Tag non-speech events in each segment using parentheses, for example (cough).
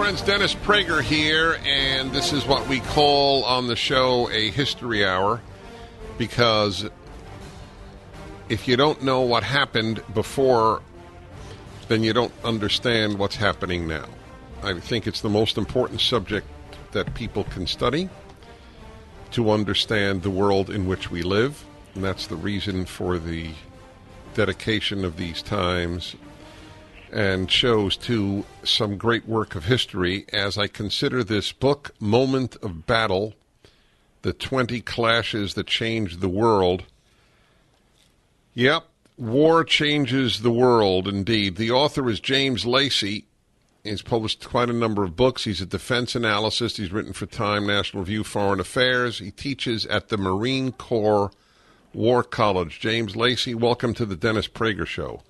friends. Dennis Prager here, and this is what we call on the show a history hour because if you don't know what happened before, then you don't understand what's happening now. I think it's the most important subject that people can study to understand the world in which we live, and that's the reason for the dedication of these times and shows to some great work of history as I consider this book, Moment of Battle The 20 Clashes That Changed the World. Yep, war changes the world indeed. The author is James Lacey. He's published quite a number of books. He's a defense analyst. He's written for Time, National Review, Foreign Affairs. He teaches at the Marine Corps War College. James Lacey, welcome to the Dennis Prager Show.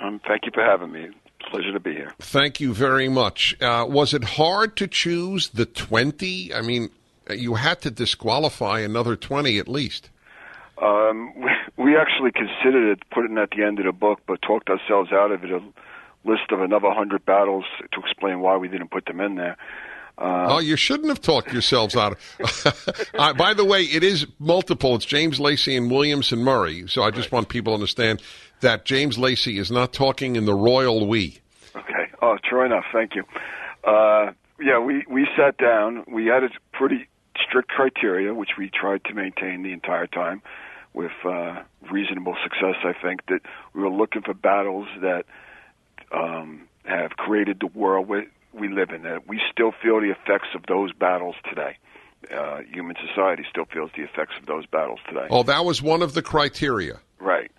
Um, thank you for having me. Pleasure to be here. Thank you very much. Uh, was it hard to choose the 20? I mean, you had to disqualify another 20 at least. Um, we, we actually considered it, putting it at the end of the book, but talked ourselves out of it. A list of another 100 battles to explain why we didn't put them in there. Uh, oh, you shouldn't have talked yourselves out. uh, (laughs) by the way, it is multiple. It's James Lacey and Williamson Murray. So I just Right. want people to understand that James Lacey is not talking in the royal we. Okay. Oh, true enough. Thank you. Uh, yeah, we we sat down. We had a pretty strict criteria, which we tried to maintain the entire time, with uh, reasonable success. I think that we were looking for battles that um, have created the world we, live in. That we still feel the effects of those battles today. Uh, human society still feels the effects of those battles today. Oh, that was one of the criteria. Right.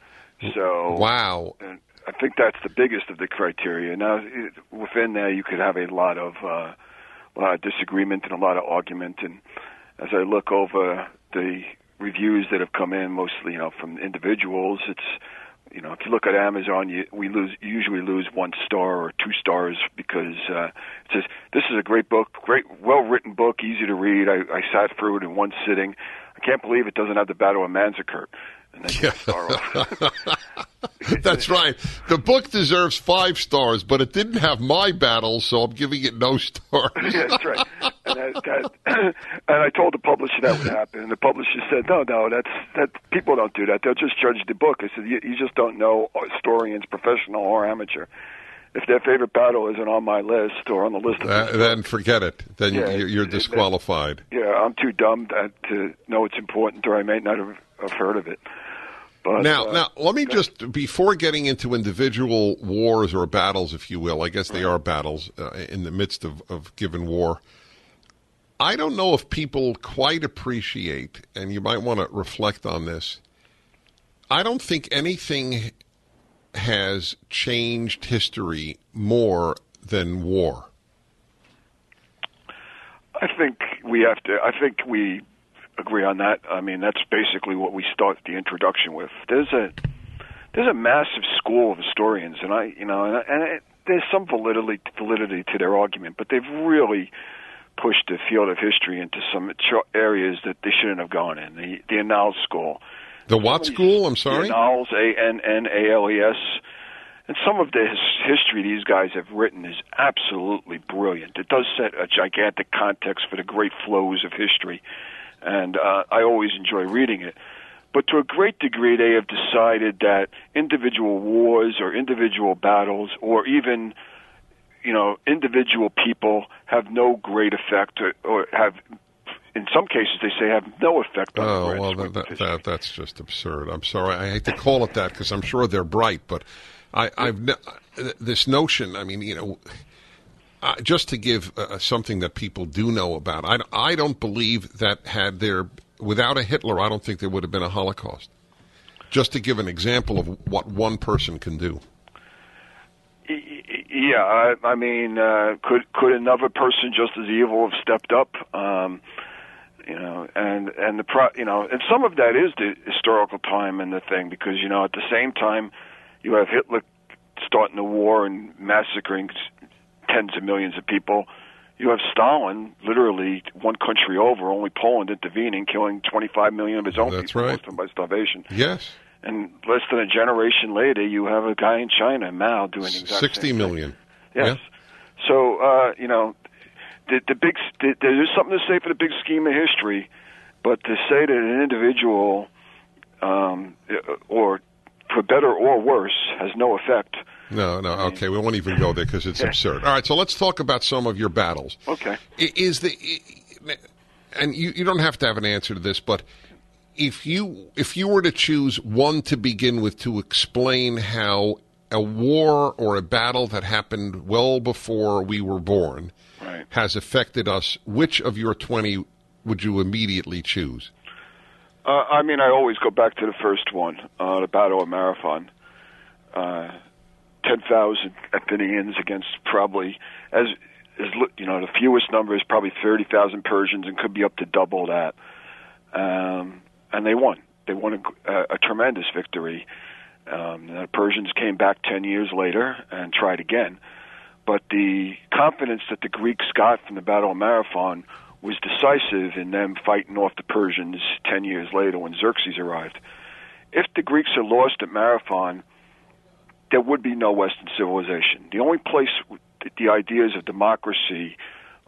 So Wow. and I think that's the biggest of the criteria. Now, it, within there, you could have a lot of uh, a lot of disagreement and a lot of argument. And as I look over the reviews that have come in, mostly you know from individuals, it's you know if you look at Amazon, you, we lose usually lose one star or two stars because uh, it says this is a great book, great, well written book, easy to read. I, I sat through it in one sitting. I can't believe it doesn't have the Battle of Manzikert. And then you star off. (laughs) That's right. The book deserves five stars, but it didn't have my battle, so I'm giving it no stars. (laughs) yeah, that's right. And, that, (clears throat) and I told the publisher that would happen, and the publisher said, "No, no, that's that. People don't do that. They'll just judge the book." I said, "You, you just don't know historians, professional or amateur. If their favorite battle isn't on my list or on the list of Uh, then forget it. Then Yeah, you're, you're disqualified. yeah, I'm too dumb to know it's important, or I may not have, have heard of it." But Now, uh, now, let me just before getting into individual wars or battles, if you will. I guess they are battles uh, in the midst of, of given war. I don't know if people quite appreciate, and you might want to reflect on this. I don't think anything has changed history more than war. I think we have to. I think we agree on that. I mean, that's basically what we start the introduction with. There's a there's a massive school of historians, and I, you know, and, and it, there's some validity validity to their argument, but they've really pushed the field of history into some ch- areas that they shouldn't have gone in. The the Annales school. The what school? I'm sorry. The Annales, A N N A L E S. and some of the his history these guys have written is absolutely brilliant. It does set a gigantic context for the great flows of history, and uh, I always enjoy reading it. But to a great degree, they have decided that individual wars or individual battles or even you know, individual people have no great effect or, or have in some cases they say have no effect on oh, well, that, that, that, that's just absurd. I'm sorry. I hate to call it that because I'm sure they're bright, but I, I've this notion. I mean, you know, uh, just to give uh, something that people do know about, I, I don't believe that had there without a Hitler, I don't think there would have been a Holocaust. Just to give an example of what one person can do. Yeah, I, I mean, uh, could could another person just as evil have stepped up? Um, you know, and and the pro, you know, and some of that is the historical time and the thing because you know at the same time you have Hitler starting the war and massacring tens of millions of people. You have Stalin, literally one country over, only Poland intervening, killing 25 million of his own That's people, right. most of them by starvation. Yes. And less than a generation later, you have a guy in China, Mao, doing exactly sixty million. Yes. Yeah. So uh, you know, the, the big the, there's something to say for the big scheme of history, but to say that an individual, um, or for better or worse, has no effect. No, no. Okay, we won't even go there because it's absurd. All right, so let's talk about some of your battles. Okay. Is the and you, you don't have to have an answer to this, but if you if you were to choose one to begin with to explain how a war or a battle that happened well before we were born right. has affected us, which of your twenty would you immediately choose? Uh, I mean, I always go back to the first one, uh, the Battle of Marathon. Uh, Ten thousand Athenians against probably as as you know the fewest number is probably thirty thousand Persians and could be up to double that. Um, and they won. They won a, a tremendous victory. Um, the Persians came back 10 years later and tried again. But the confidence that the Greeks got from the Battle of Marathon was decisive in them fighting off the Persians 10 years later when Xerxes arrived. If the Greeks had lost at Marathon, there would be no Western civilization. The only place the ideas of democracy,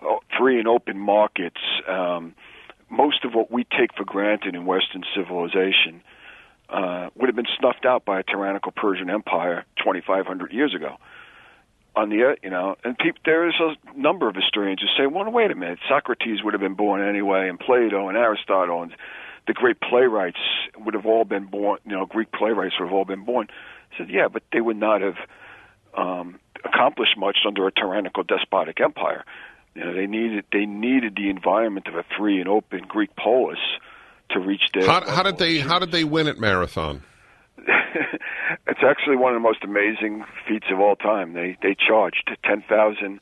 uh, free and open markets, um, most of what we take for granted in Western civilization uh, would have been snuffed out by a tyrannical Persian Empire 2,500 years ago. On the you know, and there is a number of historians who say, "Well, wait a minute, Socrates would have been born anyway, and Plato and Aristotle and the great playwrights would have all been born. You know, Greek playwrights would have all been born." Said, "Yeah, but they would not have um, accomplished much under a tyrannical, despotic empire." You know, they needed they needed the environment of a free and open Greek polis to reach their. How, how did they How did they win at Marathon? (laughs) it's actually one of the most amazing feats of all time. They they charged ten thousand.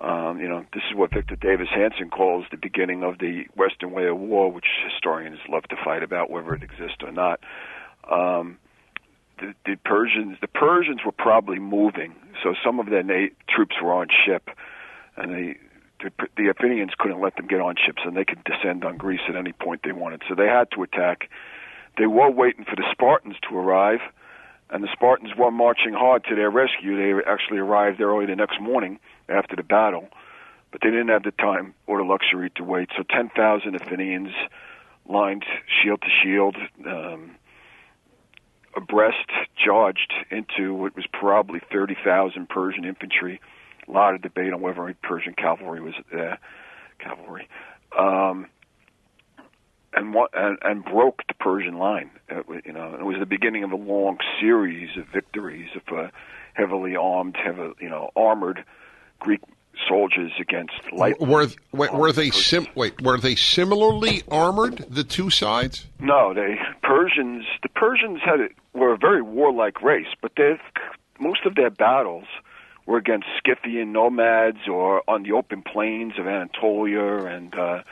Um, you know, this is what Victor Davis Hanson calls the beginning of the Western way of war, which historians love to fight about whether it exists or not. Um, the, the Persians, the Persians were probably moving, so some of their na- troops were on ship, and they the, the Athenians couldn't let them get on ships, and they could descend on Greece at any point they wanted. So they had to attack. They were waiting for the Spartans to arrive, and the Spartans were marching hard to their rescue. They actually arrived there early the next morning after the battle, but they didn't have the time or the luxury to wait. So 10,000 Athenians lined shield to shield, um, abreast, charged into what was probably 30,000 Persian infantry a lot of debate on whether Persian cavalry was uh, cavalry, um, and and, and broke the Persian line. Uh, you know, it was the beginning of a long series of victories of uh, heavily armed, heavy, you know, armored Greek soldiers against light. Were were, were they sim- wait were they similarly armored the two sides? No, they Persians. The Persians had a, were a very warlike race, but they most of their battles were against Scythian nomads or on the open plains of Anatolia and uh,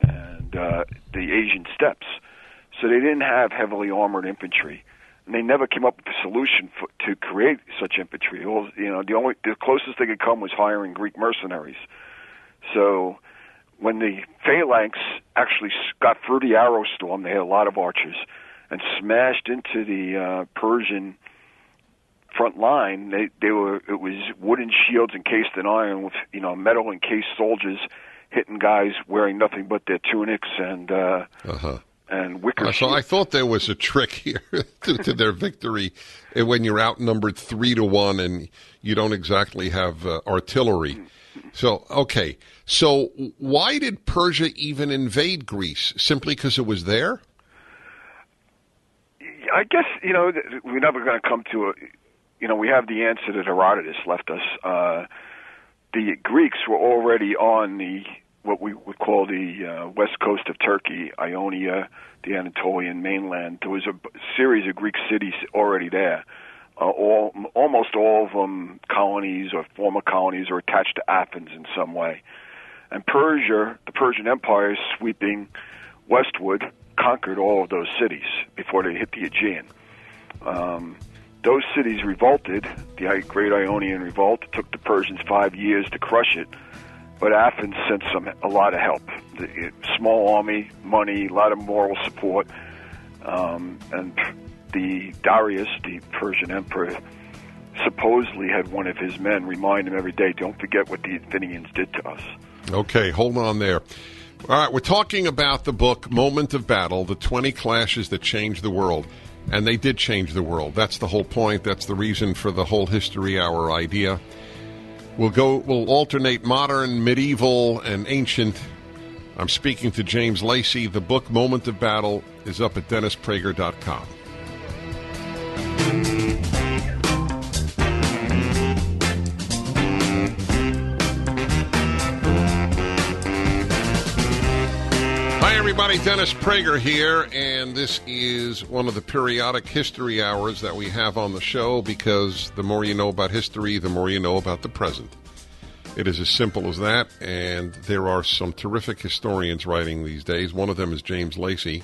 and uh, the Asian steppes. So they didn't have heavily armored infantry, and they never came up with a solution for, to create such infantry. Well, you know, the only the closest they could come was hiring Greek mercenaries. So when the phalanx actually got through the arrow storm, they had a lot of archers and smashed into the uh, Persian front line, they they were it was wooden shields encased in iron with you know metal encased soldiers hitting guys wearing nothing but their tunics and uh, Uh-huh. And wicker. So I thought there was a trick here (laughs) to, to their victory uh, when you're outnumbered three to one and you don't exactly have uh, artillery. So okay, so why did Persia even invade Greece? Simply because it was there? I guess you know we're never going to come to a. You know, we have the answer that Herodotus left us. Uh, the Greeks were already on the what we would call the uh, west coast of Turkey, Ionia, the Anatolian mainland. There was a series of Greek cities already there. Uh, all almost all of them colonies or former colonies or attached to Athens in some way. And Persia, the Persian Empire, sweeping westward, conquered all of those cities before they hit the Aegean. Um, those cities revolted. The Great Ionian Revolt took the Persians five years to crush it, but Athens sent some a lot of help. The, small army, money, a lot of moral support, um, and the Darius, the Persian emperor, supposedly had one of his men remind him every day, "Don't forget what the Athenians did to us." Okay, hold on there. All right, we're talking about the book Moment of Battle, the 20 clashes that changed the world. And they did change the world. That's the whole point. That's the reason for the whole history hour idea. We'll go we'll alternate modern, medieval, and ancient. I'm speaking to James Lacey. The book Moment of Battle is up at DennisPrager.com. everybody. Dennis Prager here, and this is one of the periodic history hours that we have on the show because the more you know about history, the more you know about the present. It is as simple as that, and there are some terrific historians writing these days. One of them is James Lacey,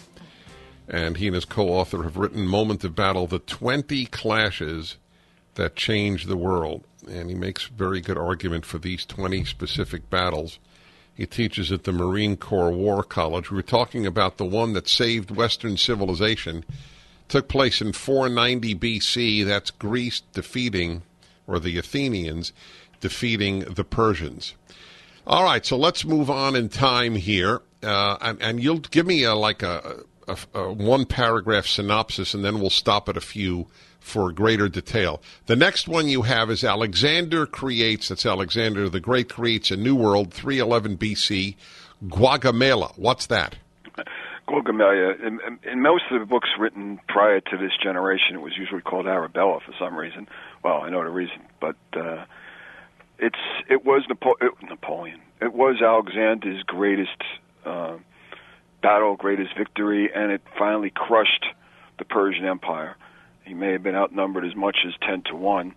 and he and his co author have written Moment of Battle The 20 Clashes That Changed the World. And he makes very good argument for these 20 specific battles. He teaches at the Marine Corps War College. We were talking about the one that saved Western civilization. Took place in 490 BC. That's Greece defeating, or the Athenians defeating the Persians. All right, so let's move on in time here, uh, and, and you'll give me a, like a, a, a one paragraph synopsis, and then we'll stop at a few for greater detail. The next one you have is Alexander creates, that's Alexander the Great creates a new world, 311 BC, Gaugamela. What's that? Gaugamela. In, in, in most of the books written prior to this generation, it was usually called Arbela for some reason. Well, I know the reason, but uh, it's it was Napo- it, Napoleon. It was Alexander's greatest uh, battle, greatest victory, and it finally crushed the Persian Empire. He may have been outnumbered as much as ten to one.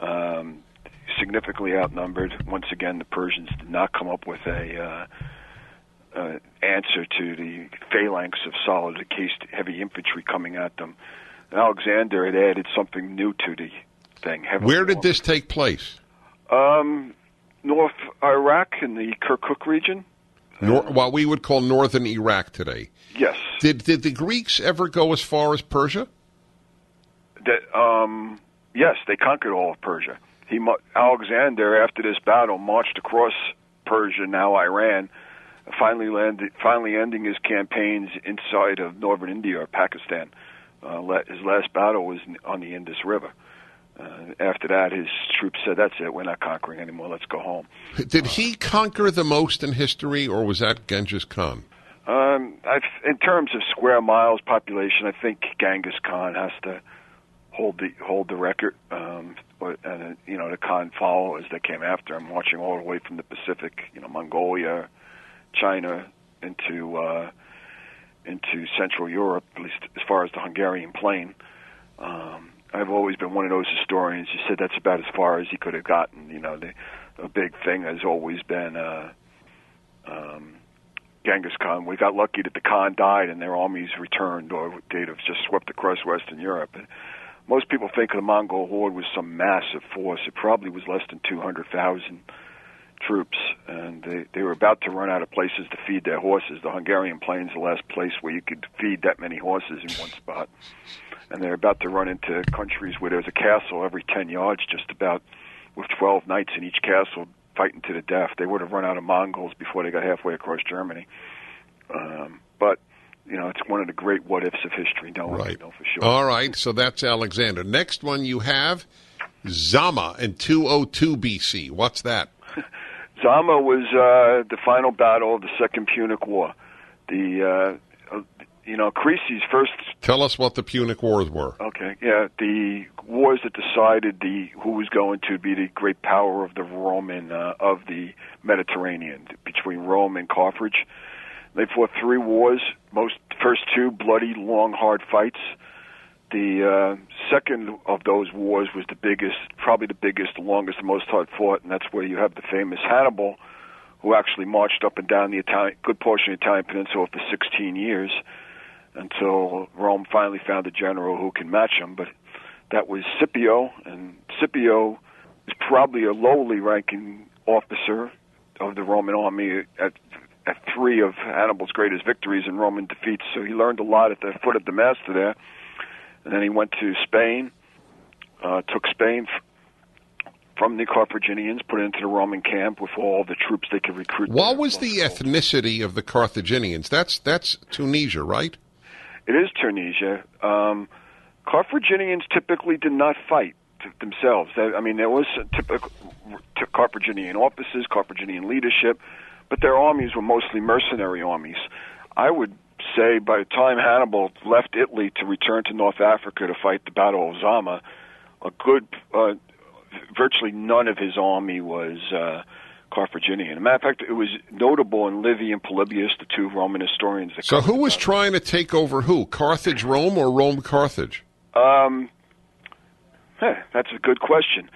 Um, significantly outnumbered. Once again, the Persians did not come up with a uh, uh, answer to the phalanx of solid encased heavy infantry coming at them. And Alexander had added something new to the thing. Where did this take place? Um, North Iraq in the Kirkuk region. Nor- what we would call northern Iraq today. Yes. Did did the Greeks ever go as far as Persia? That um, yes, they conquered all of Persia. He Alexander, after this battle, marched across Persia, now Iran, finally landed, finally ending his campaigns inside of northern India or Pakistan. Uh, his last battle was on the Indus River. Uh, after that, his troops said, "That's it. We're not conquering anymore. Let's go home." Did he conquer the most in history, or was that Genghis Khan? Um, in terms of square miles population, I think Genghis Khan has to hold the hold the record. Um, and you know the Khan followers that came after him, marching all the way from the Pacific, you know, Mongolia, China, into uh, into Central Europe, at least as far as the Hungarian plain. Um, I've always been one of those historians who said that's about as far as he could have gotten. You know, the, the big thing has always been. Uh, um, Genghis Khan. We got lucky that the Khan died and their armies returned, or they'd have just swept across Western Europe. And most people think the Mongol horde was some massive force. It probably was less than 200,000 troops, and they, they were about to run out of places to feed their horses. The Hungarian plains, the last place where you could feed that many horses in one spot. and they're about to run into countries where there's a castle every 10 yards, just about, with 12 knights in each castle fighting to the death. They would have run out of Mongols before they got halfway across Germany. Um, but you know, it's one of the great what ifs of history. No one Right. know for sure. All right, so that's Alexander. Next one you have Zama in 202 BC. What's that? (laughs) Zama was uh, the final battle of the Second Punic War. The uh, uh, you know Creasy's first. Tell us what the Punic Wars were. Okay, yeah, the wars that decided the who was going to be the great power of the Roman uh, of the Mediterranean between Rome and Carthage. They fought three wars. Most first two bloody, long, hard fights. The uh, second of those wars was the biggest, probably the biggest, the longest, the most hard fought, and that's where you have the famous Hannibal, who actually marched up and down the Italian, good portion of the Italian peninsula for 16 years, until Rome finally found a general who can match him. But that was Scipio, and Scipio is probably a lowly ranking officer of the Roman army at three of Hannibal's greatest victories and Roman defeats. So he learned a lot at the foot of the master there. And then he went to Spain, uh, took Spain f- from the Carthaginians, put it into the Roman camp with all the troops they could recruit. What there. was the ethnicity of the Carthaginians? That's that's Tunisia, right? It is Tunisia. Um, Carthaginians typically did not fight themselves. I mean, there was typical t- Carthaginian officers, Carthaginian leadership, but their armies were mostly mercenary armies. I would say by the time Hannibal left Italy to return to North Africa to fight the Battle of Zama, a good, uh, virtually none of his army was uh, Carthaginian. As a matter of fact, it was notable in Livy and Polybius, the two Roman historians. That So who was trying to take over who? Carthage, Rome, or Rome, Carthage? Um, huh, that's a good question.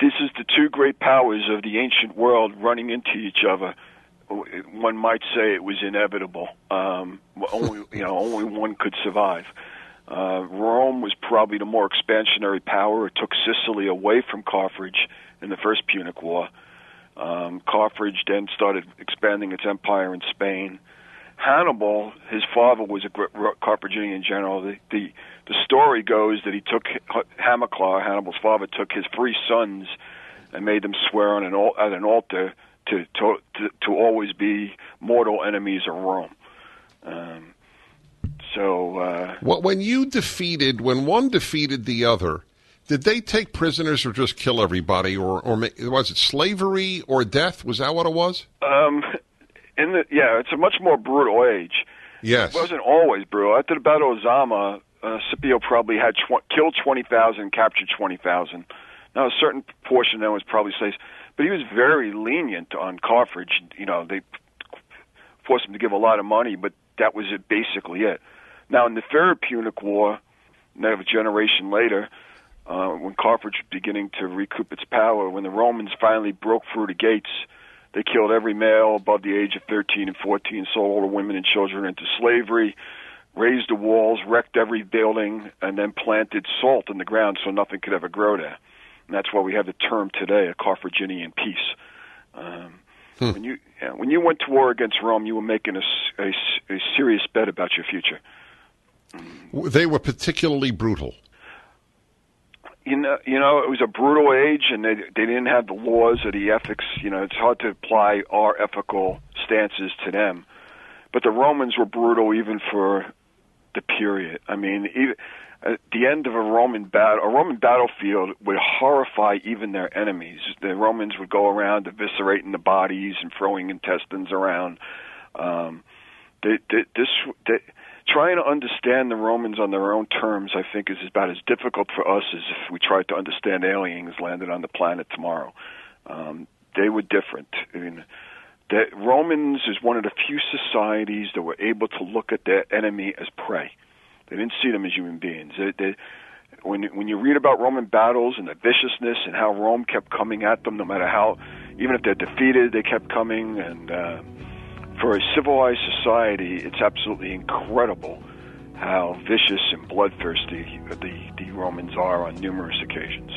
This is the two great powers of the ancient world running into each other. One might say it was inevitable. Um, only (laughs) you know, only one could survive. Uh, Rome was probably the more expansionary power. It took Sicily away from Carthage in the First Punic War. Um, Carthage then started expanding its empire in Spain. Hannibal, his father was a Carthaginian general. The, the the story goes that he took Hamilcar, Hannibal's father, took his three sons and made them swear on an al- at an altar to to to, to always be mortal enemies of Rome. Um, so uh, Well, when you defeated, when one defeated the other, did they take prisoners or just kill everybody, or or was it slavery or death? Was that what it was? um, in the yeah, it's a much more brutal age. Yes. It wasn't always brutal. After the Battle of Zama, uh, Scipio probably had tw- killed 20,000, captured 20,000. Now, a certain portion of them was probably slaves, but he was very lenient on Carthage. You know, they forced him to give a lot of money, but that was it, basically it. Now, in the Third Punic War, another generation later, uh, when Carthage was beginning to recoup its power, when the Romans finally broke through the gates, they killed every male above the age of 13 and 14, sold all the women and children into slavery, raised the walls, wrecked every building, and then planted salt in the ground so nothing could ever grow there. And that's why we have the term today, a Carthaginian peace. Um, When you yeah, when you went to war against Rome, you were making a a serious bet about your future. They were particularly brutal. you know, you know, it was a brutal age, and they they didn't have the laws or the ethics. You know, it's hard to apply our ethical stances to them. But the Romans were brutal even for the period. I mean, even at the end of a Roman battle, a Roman battlefield would horrify even their enemies. The Romans would go around eviscerating the bodies and throwing intestines around. Um, they, they, this they, trying to understand the Romans on their own terms, I think, is about as difficult for us as if we tried to understand aliens landed on the planet tomorrow. Um, they were different. I mean, the Romans is one of the few societies that were able to look at their enemy as prey. They didn't see them as human beings. They, they, when when you read about Roman battles and the viciousness and how Rome kept coming at them, no matter how, even if they're defeated, they kept coming. And uh, for a civilized society, it's absolutely incredible how vicious and bloodthirsty the the Romans are on numerous occasions.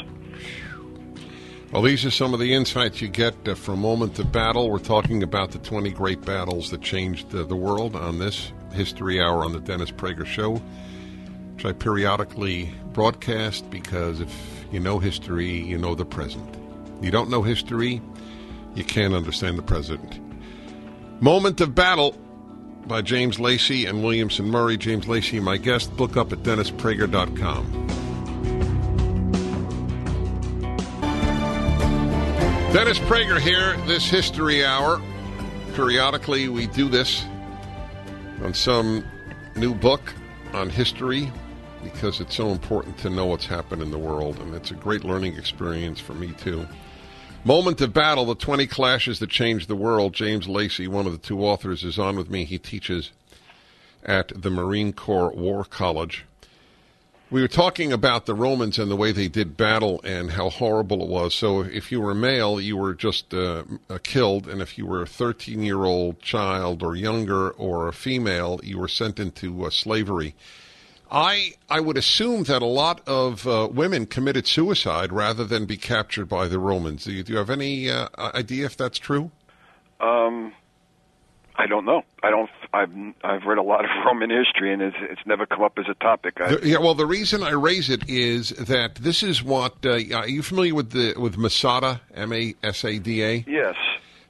Well, these are some of the insights you get uh, from moment to battle. We're talking about the 20 great battles that changed uh, the world on this History Hour on the Dennis Prager Show. which I periodically broadcast because if you know history, you know the present. You don't know history, you can't understand the present. Moment of Battle by James Lacey and Williamson Murray. James Lacey, my guest. Look up at DennisPrager.com. Dennis Prager here, this History Hour. Periodically, we do this on some new book on history because it's so important to know what's happened in the world, and it's a great learning experience for me, too. Moment of Battle, the 20 Clashes That Changed the World. James Lacey, one of the two authors, is on with me. He teaches at the Marine Corps War College. We were talking about the Romans and the way they did battle and how horrible it was. So, if you were male, you were just uh, killed, and if you were a 13 year old child or younger or a female, you were sent into uh, slavery. I I would assume that a lot of uh, women committed suicide rather than be captured by the Romans. Do you, do you have any uh, idea if that's true? Um, I don't know. I don't. I've I've read a lot of (laughs) Roman history, and it's it's never come up as a topic. I, yeah. Well, the reason I raise it is that this is what. Uh, are you familiar with the with Masada? M A S A D A. Yes.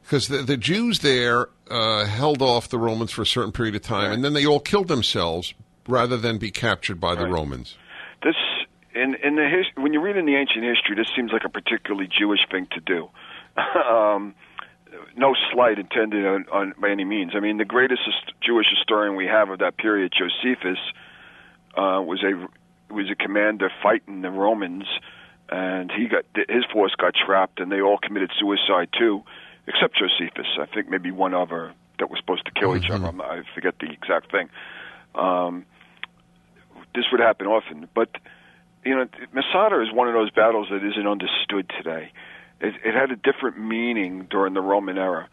Because the the Jews there uh, held off the Romans for a certain period of time, right. and then they all killed themselves rather than be captured by the right. Romans. This in in the his, when you read in the ancient history, this seems like a particularly Jewish thing to do. (laughs) um, no slight intended on, on by any means. I mean, the greatest Jewish historian we have of that period, Josephus, uh, was a was a commander fighting the Romans, and he got his force got trapped, and they all committed suicide too, except Josephus. I think maybe one other that was supposed to kill mm-hmm. each other. Mm-hmm. I forget the exact thing. Um, this would happen often, but you know, Masada is one of those battles that isn't understood today. It, it had a different meaning during the Roman era.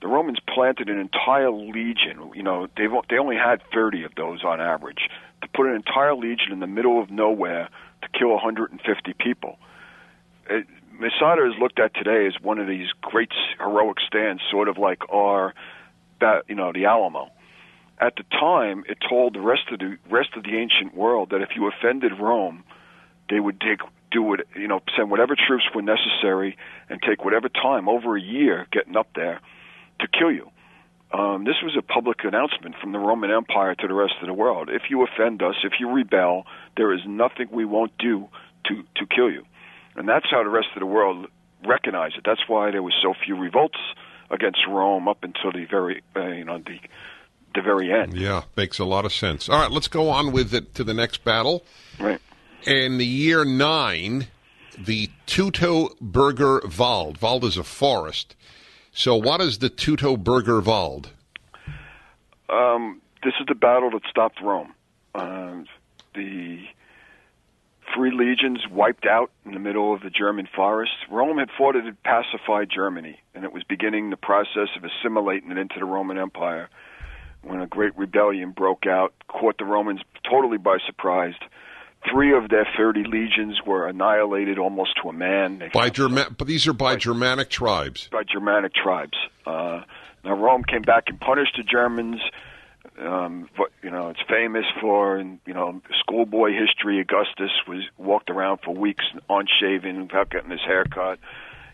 The Romans planted an entire legion. You know, they they only had 30 of those on average. To put an entire legion in the middle of nowhere to kill 150 people. It, Masada is looked at today as one of these great heroic stands, sort of like our, you know, the Alamo at the time, it told the rest of the rest of the ancient world that if you offended Rome, they would take do it, you know, send whatever troops were necessary and take whatever time, over a year, getting up there, to kill you. Um, this was a public announcement from the Roman Empire to the rest of the world. If you offend us, if you rebel, there is nothing we won't do to to kill you, and that's how the rest of the world recognized it. That's why there was so few revolts against Rome up until the very, uh, you know, the the very end. Yeah, makes a lot of sense. All right, let's go on with it to the next battle. Right. In the year nine, the Teutoburger Wald. Wald is a forest. So, what is the Teutoburger Wald? Um, this is the battle that stopped Rome. Uh, the three legions wiped out in the middle of the German forest. Rome had fought it had pacified Germany, and it was beginning the process of assimilating it into the Roman Empire when a great rebellion broke out, caught the Romans totally by surprise. Three of their 30 legions were annihilated almost to a man. By German, but these are by, by, Germanic tribes. By Germanic tribes. Uh, now Rome came back and punished the Germans. Um, but, you know, it's famous for, you know, schoolboy history. Augustus was walked around for weeks unshaven without getting his hair cut.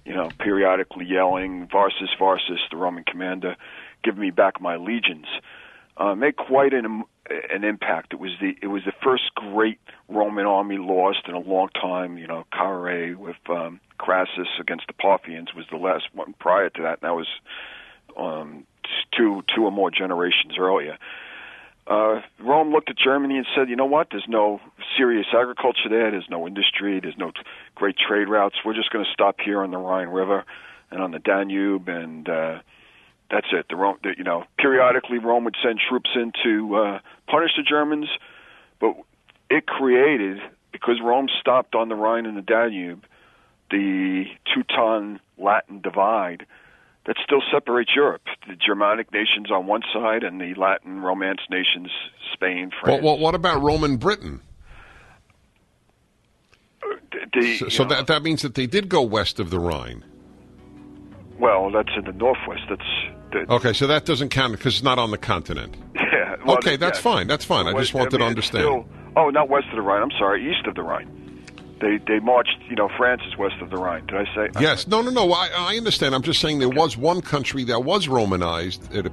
You know, periodically yelling, "Varus, Varus," the Roman commander, "Give me back my legions." Uh, made quite an an impact. It was the it was the first great Roman army lost in a long time. You know, Carrhae with um, Crassus against the Parthians was the last one. Prior to that, and that was um, two two or more generations earlier. Uh, Rome looked at Germany and said, "You know what? There's no serious agriculture there. There's no industry. There's no t- great trade routes. We're just going to stop here on the Rhine River and on the Danube and." Uh, that's it. The Rome, the, you know, periodically Rome would send troops in to uh, punish the Germans, but it created because Rome stopped on the Rhine and the Danube, the Teuton Latin divide that still separates Europe. The Germanic nations on one side and the Latin Romance nations, Spain, France. Well, what about Roman Britain? The, so, so that that means that they did go west of the Rhine. Well, that's in the northwest. That's the, okay. So that doesn't count because it's not on the continent. (laughs) Yeah. Well, okay, that's yeah. fine. That's fine. I just wanted I mean, to understand. Still, Oh, not west of the Rhine. I'm sorry, east of the Rhine. They they marched. You know, France is west of the Rhine. Did I say? Yes. No, no, no. I, I understand. I'm just saying there was one country that was Romanized, it,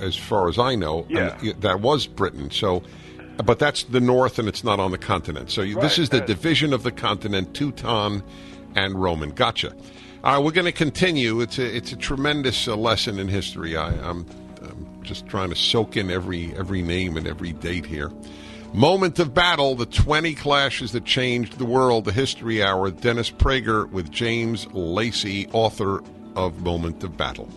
as far as I know. Yeah. that was Britain. So, but that's the north, and it's not on the continent. So you, this is the uh, division of the continent: Teuton and Roman. Gotcha. Right, we're going to continue. It's a it's a tremendous uh, lesson in history. I, I'm I'm just trying to soak in every every name and every date here. Moment of battle: the 20 clashes that changed the world. The History Hour. Dennis Prager with James Lacey, author of Moment of Battle.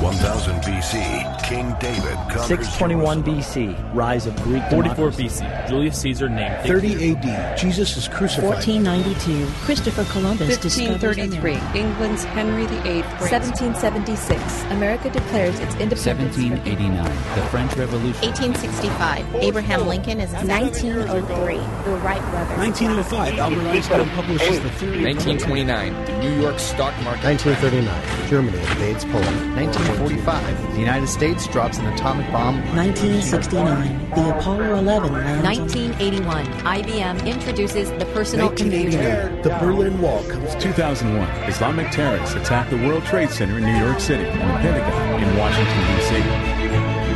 1000 BC, King David conquers 621 Jerusalem. BC, rise of Greek 44 democracy. BC, Julius Caesar named 30 AD, Jesus is crucified. 1492, Christopher Columbus 1533, America. England's Henry VIII. 1776, America declares its independence. 1789, the French Revolution. 1865, Abraham Lincoln is 1903, the Wright brothers. 1905, Albert Einstein publishes the theory. 1929, the New York stock market. 1939, Germany invades Poland. 1945, the United States drops an atomic bomb. 1969, the Apollo 11 lands on 1981, IBM introduces the personal computer. 1988, the Berlin Wall comes down. 2001, Islamic terrorists attack the World Trade Center in New York City and the Pentagon in Washington, D.C.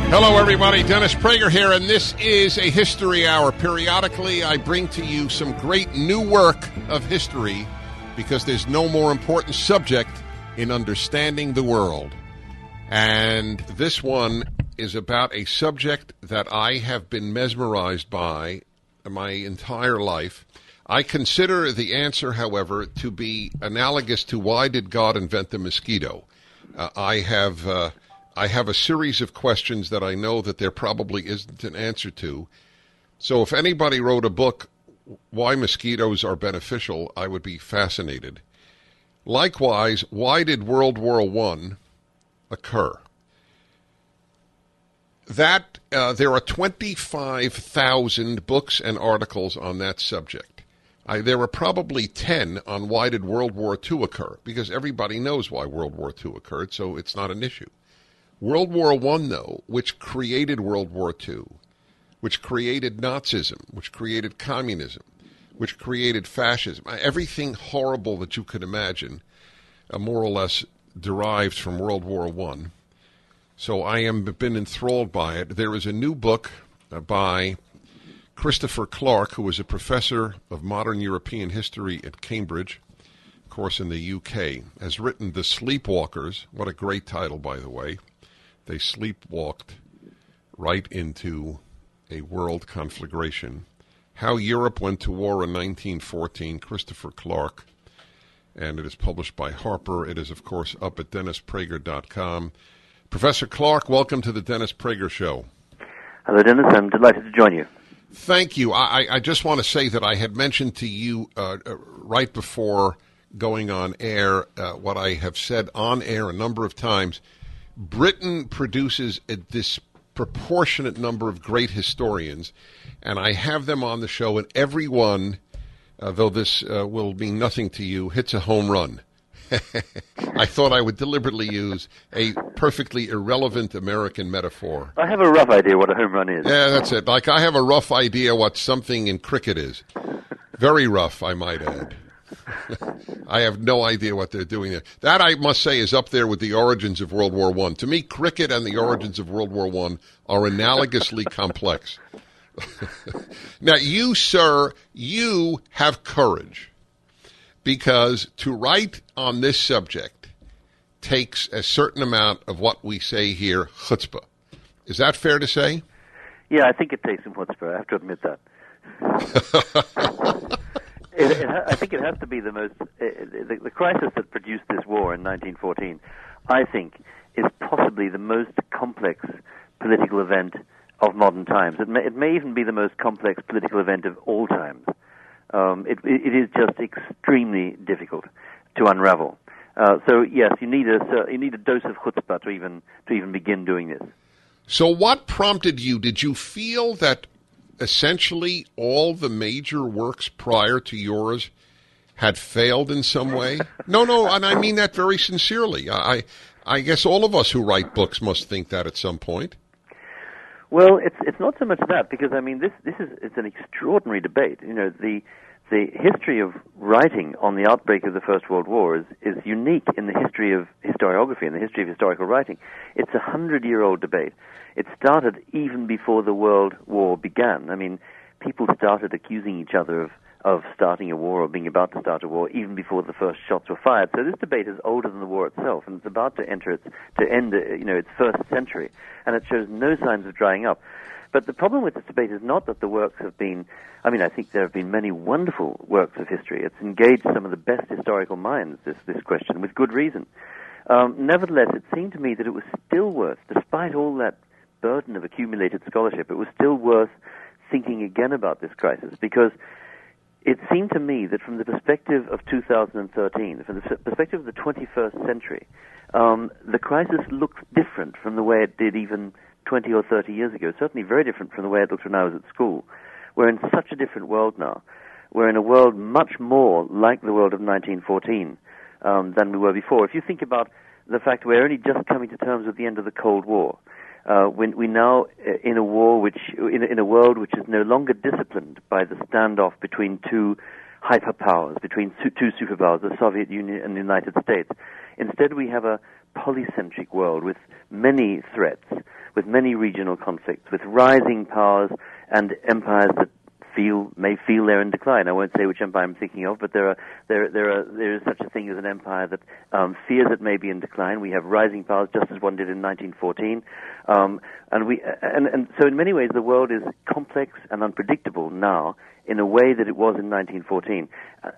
Hello, everybody. Dennis Prager here, and this is a History Hour. Periodically, I bring to you some great new work of history because there's no more important subject in understanding the world. And this one is about a subject that I have been mesmerized by my entire life. I consider the answer, however, to be analogous to why did God invent the mosquito? Uh, I have uh, I have a series of questions that I know that there probably isn't an answer to. So if anybody wrote a book, why mosquitoes are beneficial, I would be fascinated. Likewise, why did World War One occur? That uh, there are twenty five thousand books and articles on that subject. I, there are probably 10 on why did World War II occur, because everybody knows why World War II occurred, so it's not an issue. World War I, though, which created World War II, which created Nazism, which created communism, which created fascism, everything horrible that you could imagine, uh, more or less derived from World War I. So I am been enthralled by it. There is a new book uh, by Christopher Clark, who was a professor of modern European history at Cambridge, of course, in the UK, has written The Sleepwalkers. What a great title, by the way. They sleepwalked right into a world conflagration. How Europe Went to War in 1914, Christopher Clark. And it is published by Harper. It is, of course, up at DennisPrager.com. Professor Clark, welcome to the Dennis Prager Show. Hello, Dennis. I'm delighted to join you. Thank you. I, I just want to say that I had mentioned to you uh, uh, right before going on air uh, what I have said on air a number of times. Britain produces a disproportionate number of great historians, and I have them on the show, and every one, uh, though this uh, will mean nothing to you, hits a home run. (laughs) I thought I would deliberately use a perfectly irrelevant American metaphor. I have a rough idea what a home run is. Yeah, that's it. Like I have a rough idea what something in cricket is. Very rough, I might add. (laughs) I have no idea what they're doing there. That I must say is up there with the origins of World War One. To me, cricket and the origins of World War One are analogously complex. (laughs) now, you, sir, you have courage because to write on this subject takes a certain amount of what we say here, chutzpah. Is that fair to say? Yeah, I think it takes some chutzpah. I have to admit that. (laughs) it, it, I think it has to be the most. The, the crisis that produced this war in 1914, I think, is possibly the most complex political event of modern times. It may, it may even be the most complex political event of all times. Um, it, it is just extremely difficult to unravel. Uh, so yes, you need a you need a dose of chutzpah to even to even begin doing this. So, what prompted you? Did you feel that essentially all the major works prior to yours had failed in some way? no, no, and I mean that very sincerely. I, I guess all of us who write books must think that at some point. Well, it's it's not so much that because I mean this this is it's an extraordinary debate. You know the the history of writing on the outbreak of the First World War is, is unique in the history of historiography, in the history of historical writing. It's a hundred year old debate. It started even before the World War began. I mean, people started accusing each other of, of starting a war or being about to start a war even before the first shots were fired. So this debate is older than the war itself, and it's about to enter its to end, uh, you know, its first century, and it shows no signs of drying up. But the problem with this debate is not that the works have been, I mean, I think there have been many wonderful works of history. It's engaged some of the best historical minds, this, this question, with good reason. Um, nevertheless, it seemed to me that it was still worth, despite all that burden of accumulated scholarship, it was still worth thinking again about this crisis because it seemed to me that from the perspective of 2013, from the perspective of the 21st century, um, the crisis looks different from the way it did even 20 or 30 years ago. Certainly very different from the way it looked when I was at school. We're in such a different world now. We're in a world much more like the world of 1914 um, than we were before. If you think about the fact we're only just coming to terms with the end of the Cold War, uh, when we now uh, in a war which in, in a world which is no longer disciplined by the standoff between two hyperpowers, between two superpowers, the Soviet Union and the United States. Instead, we have a polycentric world with many threats, with many regional conflicts, with rising powers and empires that feel may feel they're in decline. I won't say which empire I'm thinking of, but there are there there are there is such a thing as an empire that um, fears it may be in decline. We have rising powers, just as one did in 1914, um, and we and and so in many ways the world is complex and unpredictable now in a way that it was in 1914.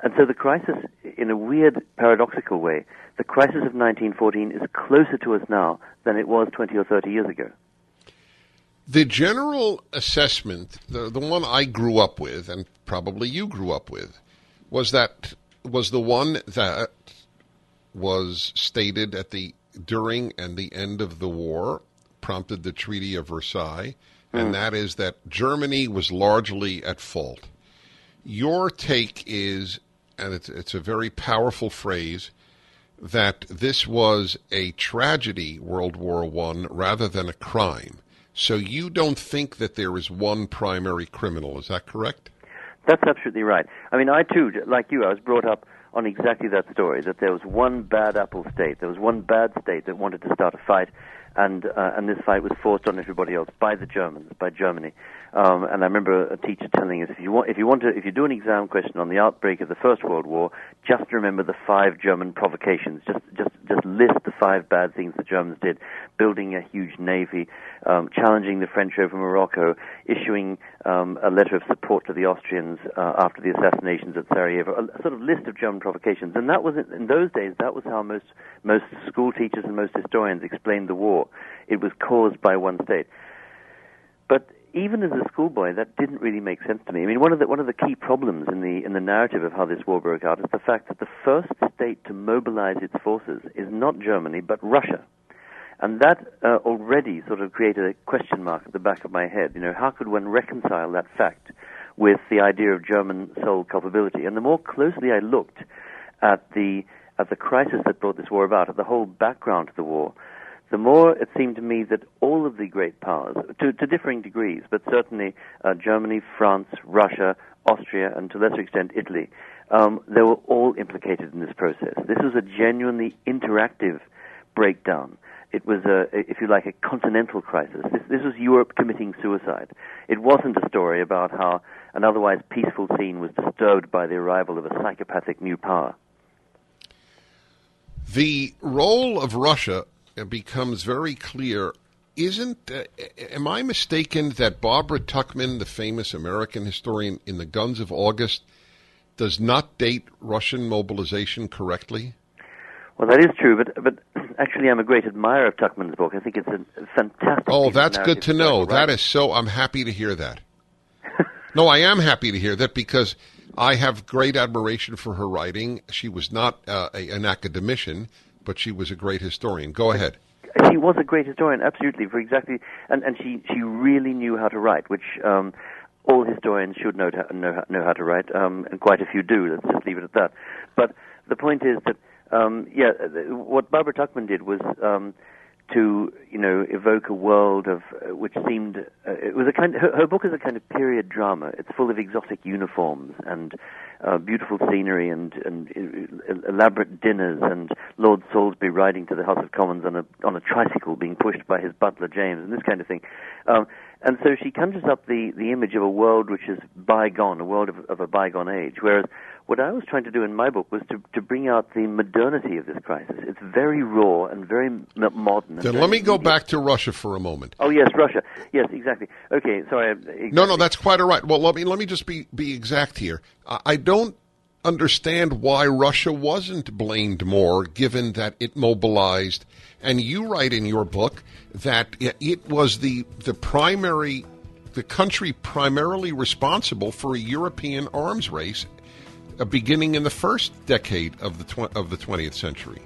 And so the crisis, in a weird paradoxical way, the crisis of 1914 is closer to us now than it was 20 or 30 years ago. The general assessment, the the one I grew up with, and probably you grew up with, was that was the one that was stated at the during and the end of the war, prompted the Treaty of Versailles, and hmm. that is that Germany was largely at fault. Your take is, and it's it's a very powerful phrase, that this was a tragedy, World War One, rather than a crime so you don't think that there is one primary criminal, is that correct? That's absolutely right. I mean, I too, like you, I was brought up on exactly that story that there was one bad apple state, there was one bad state that wanted to start a fight, and uh, and this fight was forced on everybody else by the Germans, by Germany. Um, and I remember a teacher telling us if you want if you want to if you do an exam question on the outbreak of the First World War, just remember the five German provocations. Just just just list the five bad things the Germans did: building a huge navy, um, challenging the French over Morocco, issuing um, a letter of support to the Austrians uh, after the assassinations at Sarajevo. A, sort of list of German provocations, and that was in those days. That was how most most school teachers and most historians explained the war. It was caused by one state. But even as a schoolboy, that didn't really make sense to me. I mean, one of the one of the key problems in the in the narrative of how this war broke out is the fact that the first state to mobilize its forces is not Germany but Russia, and that uh, already sort of created a question mark at the back of my head. You know, how could one reconcile that fact with the idea of German sole culpability? And the more closely I looked at the at the crisis that brought this war about, at the whole background to the war, the more it seemed to me that all of the great powers, to, to differing degrees, but certainly uh, Germany, France, Russia, Austria, and to a lesser extent Italy, um, they were all implicated in this process. This was a genuinely interactive breakdown. It was, a, if you like, a continental crisis. This, this was Europe committing suicide. It wasn't a story about how an otherwise peaceful scene was disturbed by the arrival of a psychopathic new power. The role of Russia becomes very clear. Isn't uh, am I mistaken that Barbara Tuchman, the famous American historian in the Guns of August, does not date Russian mobilization correctly? Well, that is true, but but (clears throat) actually, I'm a great admirer of Tuchman's book. I think it's a fantastic. Oh, that's good to know. That is so. I'm happy to hear that. (laughs) no, I am happy to hear that because I have great admiration for her writing. She was not uh, a, an academician but she was a great historian. Go ahead. She was a great historian, absolutely, for exactly, and, and she, she really knew how to write, which um, all historians should know, to, know, know how to write, um, and quite a few do. Let's just leave it at that. But the point is that, um, yeah, what Barbara Tuchman did was um, to you know evoke a world of uh, which seemed uh, it was a kind her, her book is a kind of period drama it's full of exotic uniforms and uh, beautiful scenery and and uh, elaborate dinners and Lord Salisbury riding to the House of Commons on a on a tricycle being pushed by his butler James and this kind of thing um, and so she conjures up the, the image of a world which is bygone, a world of, of a bygone age. Whereas what I was trying to do in my book was to, to bring out the modernity of this crisis. It's very raw and very m- modern. And Then very let me go back to Russia for a moment. Oh yes, Russia. Yes, exactly. Okay, sorry. I- Exactly. No, no, that's quite all right. Well, let me let me just be be exact here. I, I don't understand why Russia wasn't blamed more, given that it mobilized. And you write in your book that it, was the the primary, the country primarily responsible for a European arms race, beginning in the first decade of the tw- of the twentieth century.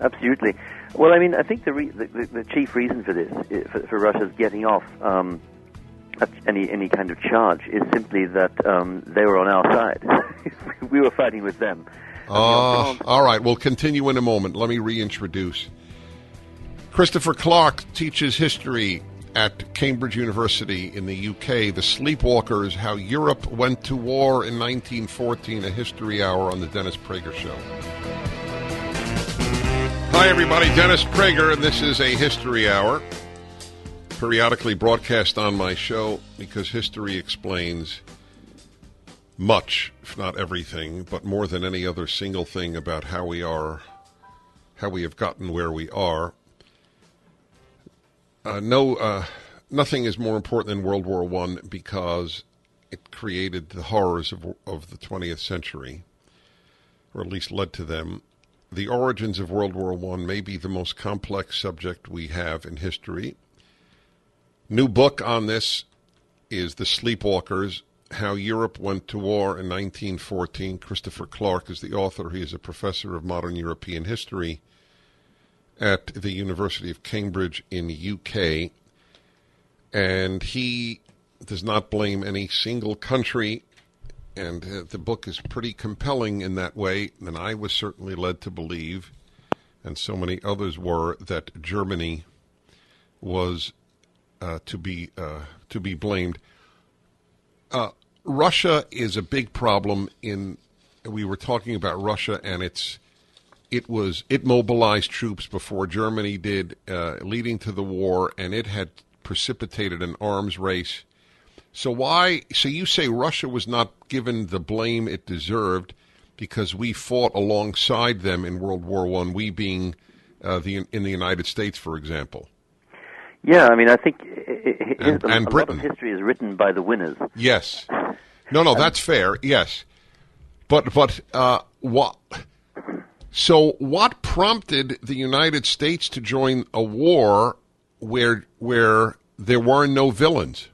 Absolutely. Well, I mean, I think the, re- the, the, the chief reason for this, for, for Russia's getting off um, any any kind of charge, is simply that um, they were on our side. (laughs) we were fighting with them. Uh, all right, we'll continue in a moment. Let me reintroduce. Christopher Clark teaches history at Cambridge University in the UK. The Sleepwalkers How Europe Went to War in 1914, a history hour on the Dennis Prager Show. Hi, everybody. Dennis Prager, and this is a history hour. Periodically broadcast on my show because history explains much, if not everything, but more than any other single thing about how we are, how we have gotten where we are. Uh, no, uh, nothing is more important than World War One because it created the horrors of of the 20th century, or at least led to them. The origins of World War One may be the most complex subject we have in history. New book on this is The Sleepwalkers How Europe Went to War in 1914. Christopher Clark is the author. He is a professor of modern European history at the University of Cambridge in UK. And he does not blame any single country. And uh, the book is pretty compelling in that way. And I was certainly led to believe, and so many others were, that Germany was uh, to be uh, to be blamed. Uh, Russia is a big problem. In we were talking about Russia, and it's it was it mobilized troops before Germany did, uh, leading to the war, and it had precipitated an arms race. So why? So you say Russia was not given the blame it deserved because we fought alongside them in World War One. We being uh, the in the United States, for example. Yeah, I mean, I think i- i- And- a, and a lot Britain. of history is written by the winners. Yes. No, no, (laughs) that's fair. Yes, but but uh, what? So what prompted the United States to join a war where where there were no villains?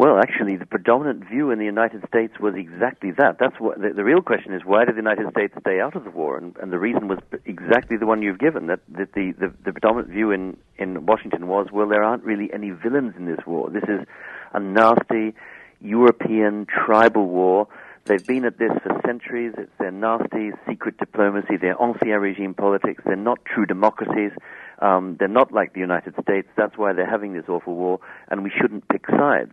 Well, actually, the predominant view in the United States was exactly that. That's what the, the real question is: Why did the United States stay out of the war? And, and the reason was exactly the one you've given. That, that the, the the predominant view in in Washington was, well, there aren't really any villains in this war. This is a nasty European tribal war. They've been at this for centuries. It's their nasty secret diplomacy, their ancien regime politics. They're not true democracies. Um, they're not like the United States. That's why they're having this awful war, and we shouldn't pick sides.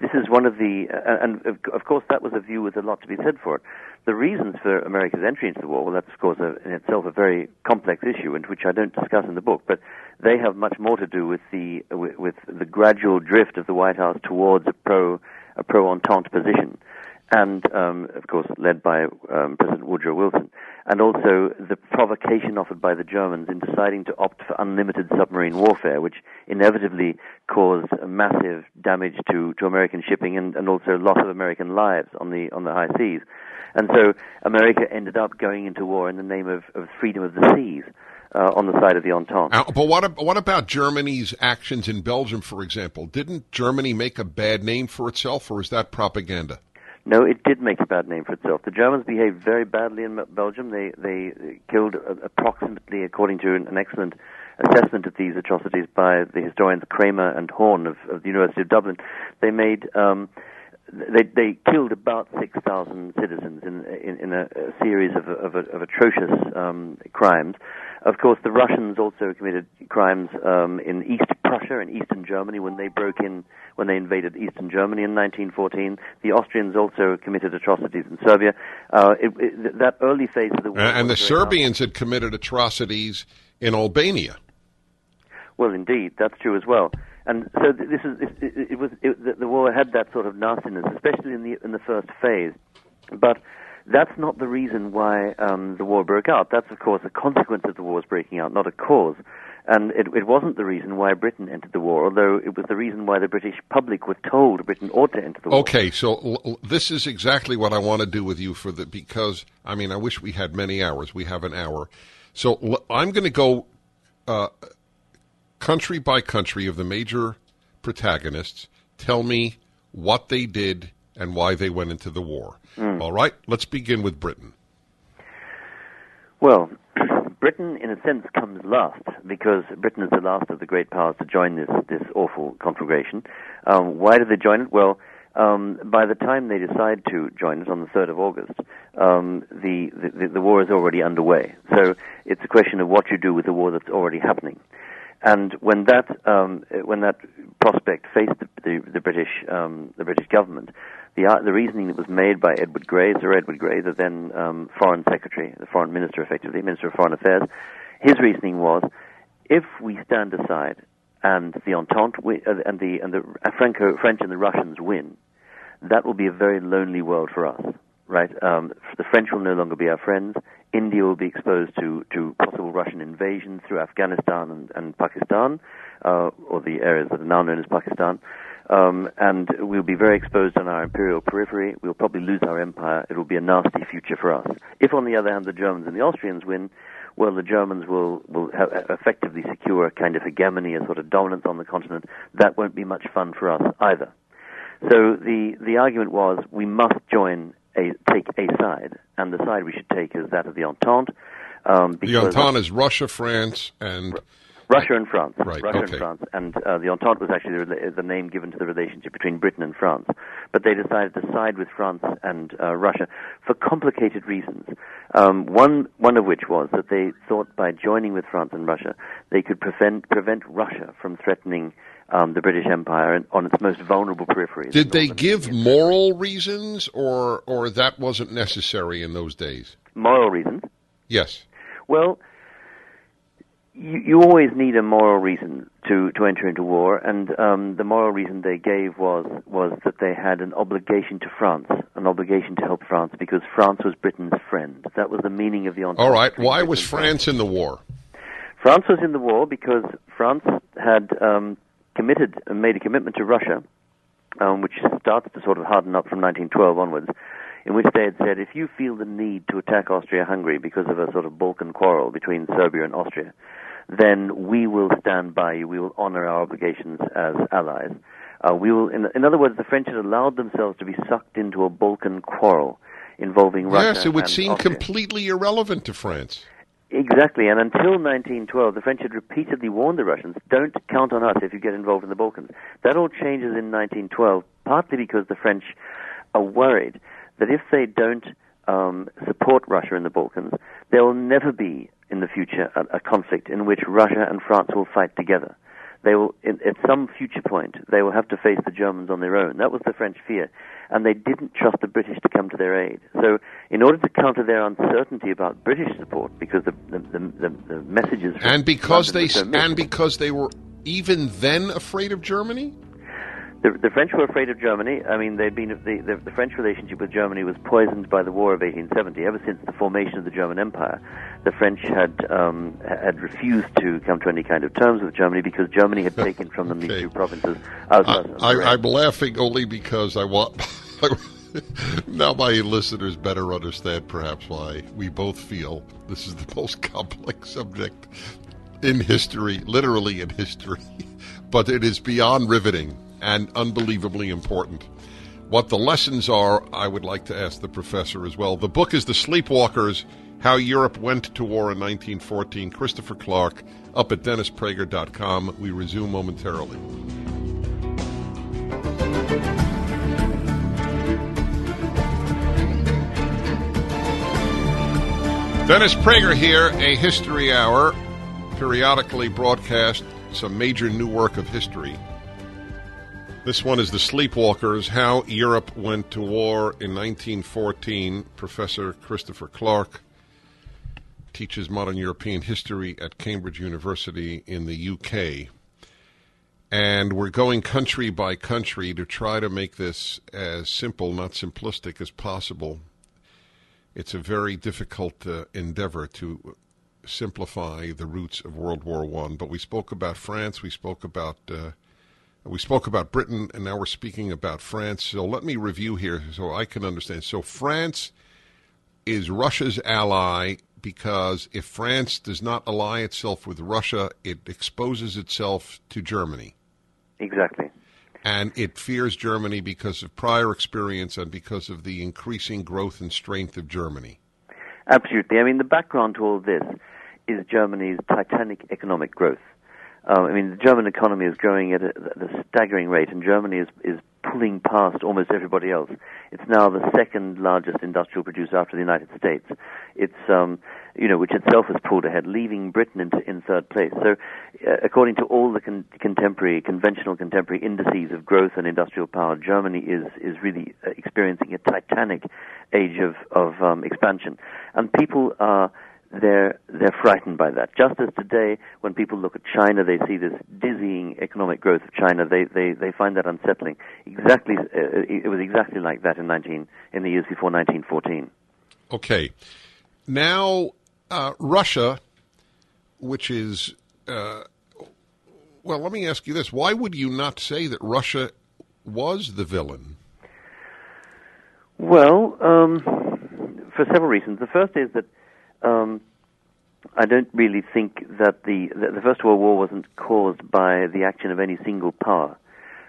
This is one of the, uh, and of, of course that was a view with a lot to be said for it. The reasons for America's entry into the war, well, that's of course a, in itself a very complex issue, and which I don't discuss in the book, but they have much more to do with the with, with the gradual drift of the White House towards a pro a pro entente position, and um, of course led by um, President Woodrow Wilson, and also the provocation offered by the Germans in deciding to opt for unlimited submarine warfare, which inevitably caused massive damage to, to American shipping and, and also loss of American lives on the on the high seas. And so America ended up going into war in the name of, of freedom of the seas uh, on the side of the Entente. Uh, but what what about Germany's actions in Belgium, for example? Didn't Germany make a bad name for itself, or is that propaganda? No, it did make a bad name for itself. The Germans behaved very badly in Belgium. They they killed approximately, according to an, an excellent assessment of these atrocities by the historians Kramer and Horne of, of the University of Dublin. They made um, they they killed about six thousand citizens in in, in a, a series of of, of atrocious um, crimes. Of course, the Russians also committed crimes um, in East Prussia and Eastern Germany when they broke in, when they invaded Eastern Germany in 1914. The Austrians also committed atrocities in Serbia. Uh, it, it, that early phase of the war. And, and the Serbians had committed atrocities in Albania. Well, indeed, that's true as well. And so this is it, it was it, the, war had that sort of nastiness, especially in the in the first phase. But that's not the reason why um, the war broke out. That's of course a consequence of the war's breaking out, not a cause. And it, it wasn't the reason why Britain entered the war, although it was the reason why the British public were told Britain ought to enter the war. Okay, so l- l- this is exactly what I want to do with you for the because I mean I wish we had many hours. We have an hour, so l- I'm going to go uh, country by country of the major protagonists. Tell me what they did and why they went into the war. All right, let's begin with Britain. Well, (clears throat) Britain, in a sense, comes last because Britain is the last of the great powers to join this this awful conflagration. Um, why did they join it? Well, um, by the time they decide to join it on the 3rd of August, um, the, the the war is already underway. So it's a question of what you do with the war that's already happening. And when that um, when that prospect faced the, the, the British um, the British government, the uh, the reasoning that was made by Edward Grey, Sir Edward Grey, the then um, Foreign Secretary, the Foreign Minister, effectively Minister of Foreign Affairs, his reasoning was, if we stand aside and the Entente wi- uh, and the and the Franco French and the Russians win, that will be a very lonely world for us. Right? Um, the French will no longer be our friends. India will be exposed to, to possible Russian invasion through Afghanistan and, and Pakistan, uh, or the areas that are now known as Pakistan. Um, and we'll be very exposed on our imperial periphery. We'll probably lose our empire. It will be a nasty future for us. If, on the other hand, the Germans and the Austrians win, well, the Germans will will have effectively secure a kind of hegemony, a sort of dominance on the continent. That won't be much fun for us either. So the the argument was we must join a take a side, and the side we should take is that of the Entente. Um, The Entente is Russia, France, and Russia and France. Right, Russia okay. and France. And uh, the Entente was actually the, the name given to the relationship between Britain and France. But they decided to side with France and uh, Russia for complicated reasons. Um, one, one of which was that they thought by joining with France and Russia, they could prevent, prevent Russia from threatening um, the British Empire on its most vulnerable peripheries. did they give moral reasons, or or that wasn't necessary in those days? Moral reasons. Yes. Well, you, you always need a moral reason to, to enter into war, and um, the moral reason they gave was was that they had an obligation to France, an obligation to help France because France was Britain's friend. That was the meaning of the Entente. All right. Why was France in the war? France was in the war because France had um, committed, made a commitment to Russia, um, which starts to sort of harden up from 1912 onwards, in which they had said, if you feel the need to attack Austria-Hungary because of a sort of Balkan quarrel between Serbia and Austria, then we will stand by you. We will honor our obligations as allies. Uh, we will, in, in other words, the French had allowed themselves to be sucked into a Balkan quarrel involving Russia. yes, it would seem Austria. completely irrelevant to France. Exactly, and until 1912, the French had repeatedly warned the Russians, don't count on us if you get involved in the Balkans. That all changes in 1912, partly because the French are worried that if they don't um, support Russia in the Balkans, there will never be in the future a, a conflict in which Russia and France will fight together. They will, in, at some future point, they will have to face the Germans on their own. That was the French fear, and they didn't trust the British to come to their aid. So, in order to counter their uncertainty about British support, because the the, the, the, the messages And because London they so and because they were even then afraid of Germany. The, the French were afraid of Germany. I mean, they'd been the, the, the French relationship with Germany was poisoned by the War of 1870. Ever since the formation of the German Empire, the French had um, had refused to come to any kind of terms with Germany because Germany had taken from them these two provinces. Alsace and I, I'm laughing only because I want. (laughs) now my listeners better understand perhaps why we both feel this is the most complex subject in history, literally in history, (laughs) but it is beyond riveting and unbelievably important. What the lessons are, I would like to ask the professor as well. The book is The Sleepwalkers How Europe Went to War in 1914. Christopher Clark up at DennisPrager.com. We resume momentarily. Dennis Prager here, a history hour, periodically broadcast some major new work of history. This one is The Sleepwalkers How Europe Went to War in 1914. Professor Christopher Clark teaches modern European history at Cambridge University in the UK. And we're going country by country to try to make this as simple, not simplistic, as possible. It's a very difficult uh, endeavor to simplify the roots of World War One. But we spoke about France, we spoke about uh, we spoke about Britain, and now we're speaking about France. So let me review here so I can understand. So France is Russia's ally because if France does not ally itself with Russia, it exposes itself to Germany. Exactly. And it fears Germany because of prior experience and because of the increasing growth and strength of Germany. Absolutely. I mean, the background to all this is Germany's titanic economic growth. Uh, I mean, the German economy is growing at a, at a staggering rate, and Germany is, is pulling past almost everybody else. It's now the second largest industrial producer after the United States. It's um, you know, which itself has pulled ahead, leaving Britain in, in third place. So, uh, according to all the con- contemporary, conventional contemporary indices of growth and industrial power, Germany is is really uh, experiencing a titanic age of of um, expansion, and people are they're they're frightened by that. Just as today, when people look at China, they see this dizzying economic growth of China. They they, they find that unsettling. Exactly, uh, it was exactly like that in nineteen in the years before 1914. Okay, now uh, Russia, which is uh, well, let me ask you this: Why would you not say that Russia was the villain? Well, um, for several reasons. The first is that um, I don't really think that the, the First World War wasn't caused by the action of any single power.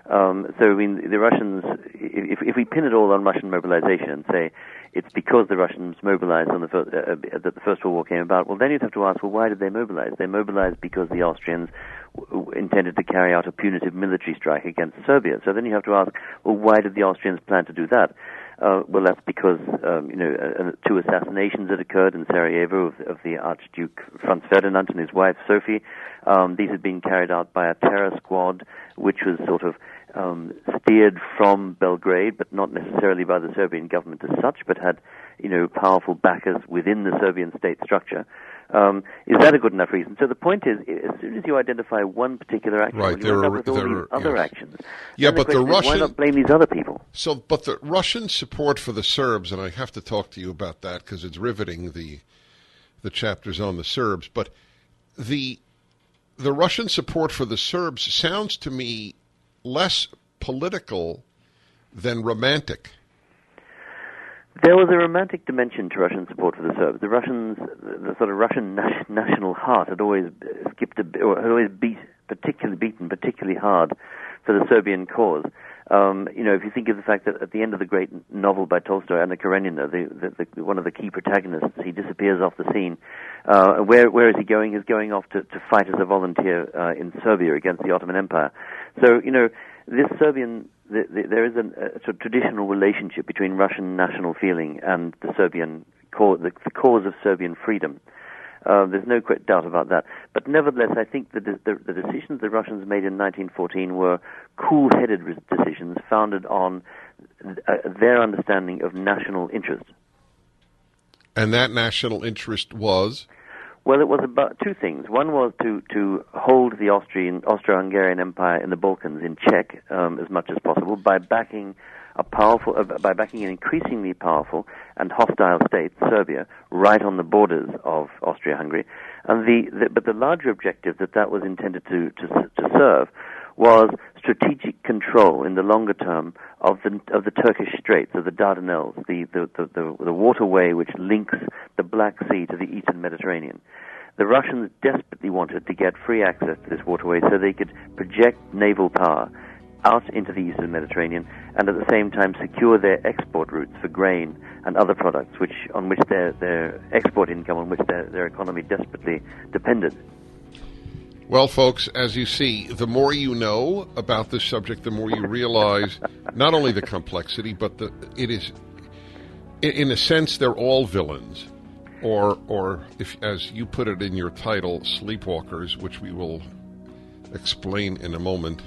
Um, so, I mean, the Russians, if, if we pin it all on Russian mobilization and say it's because the Russians mobilized on the first, uh, uh, that the First World War came about, well, then you'd have to ask, well, why did they mobilize? They mobilized because the Austrians w- intended to carry out a punitive military strike against Serbia. So then you have to ask, well, why did the Austrians plan to do that? Uh, well, that's because um, you know uh, uh, two assassinations had occurred in Sarajevo of, of, the Archduke Franz Ferdinand and his wife Sophie. Um, these had been carried out by a terror squad, which was sort of um, steered from Belgrade, but not necessarily by the Serbian government as such, but had you know powerful backers within the Serbian state structure. Um, is that a good enough reason? So the point is, as soon as you identify one particular action, right, you end up with all there these are, other yes. actions. Yeah, the but the is, Russian why not blame these other people? So, but the Russian support for the Serbs, and I have to talk to you about that because it's riveting the the chapters on the Serbs. But the the Russian support for the Serbs sounds to me less political than romantic. There was a romantic dimension to Russian support for the Serbs. The Russians, the sort of Russian national heart, had always skipped a, or had always beat, particularly beaten particularly hard for the Serbian cause. Um, you know, if you think of the fact that at the end of the great novel by Tolstoy, Anna Karenina, the, the, the, one of the key protagonists, he disappears off the scene. Uh, where, where is he going? He's going off to, to fight as a volunteer uh, in Serbia against the Ottoman Empire. So, you know, this Serbian, the, the, there is an, a sort of traditional relationship between Russian national feeling and the Serbian cause, the, the cause of Serbian freedom. Uh, there's no doubt about that. But nevertheless, I think that the, the, the, decisions the Russians made in 1914 were cool-headed decisions founded on uh, their understanding of national interest. And that national interest was? Well, it was about two things. One was to, to hold the Austrian Austro-Hungarian Empire in the Balkans in check um, as much as possible by backing a powerful, uh, by backing an increasingly powerful and hostile state, Serbia, right on the borders of Austria-Hungary. And the, the, but the larger objective that that was intended to, to, to serve was strategic control in the longer term of the of the Turkish Straits, of the Dardanelles, the the, the, the, the waterway which links the Black Sea to the Eastern Mediterranean. The Russians desperately wanted to get free access to this waterway so they could project naval power out into the eastern Mediterranean and at the same time secure their export routes for grain and other products which on which their, their export income on which their, their economy desperately depended. Well, folks, as you see, the more you know about this subject, the more you realize not only the complexity, but the it is, in a sense, they're all villains. or or if as you put it in your title, sleepwalkers, which we will explain in a moment.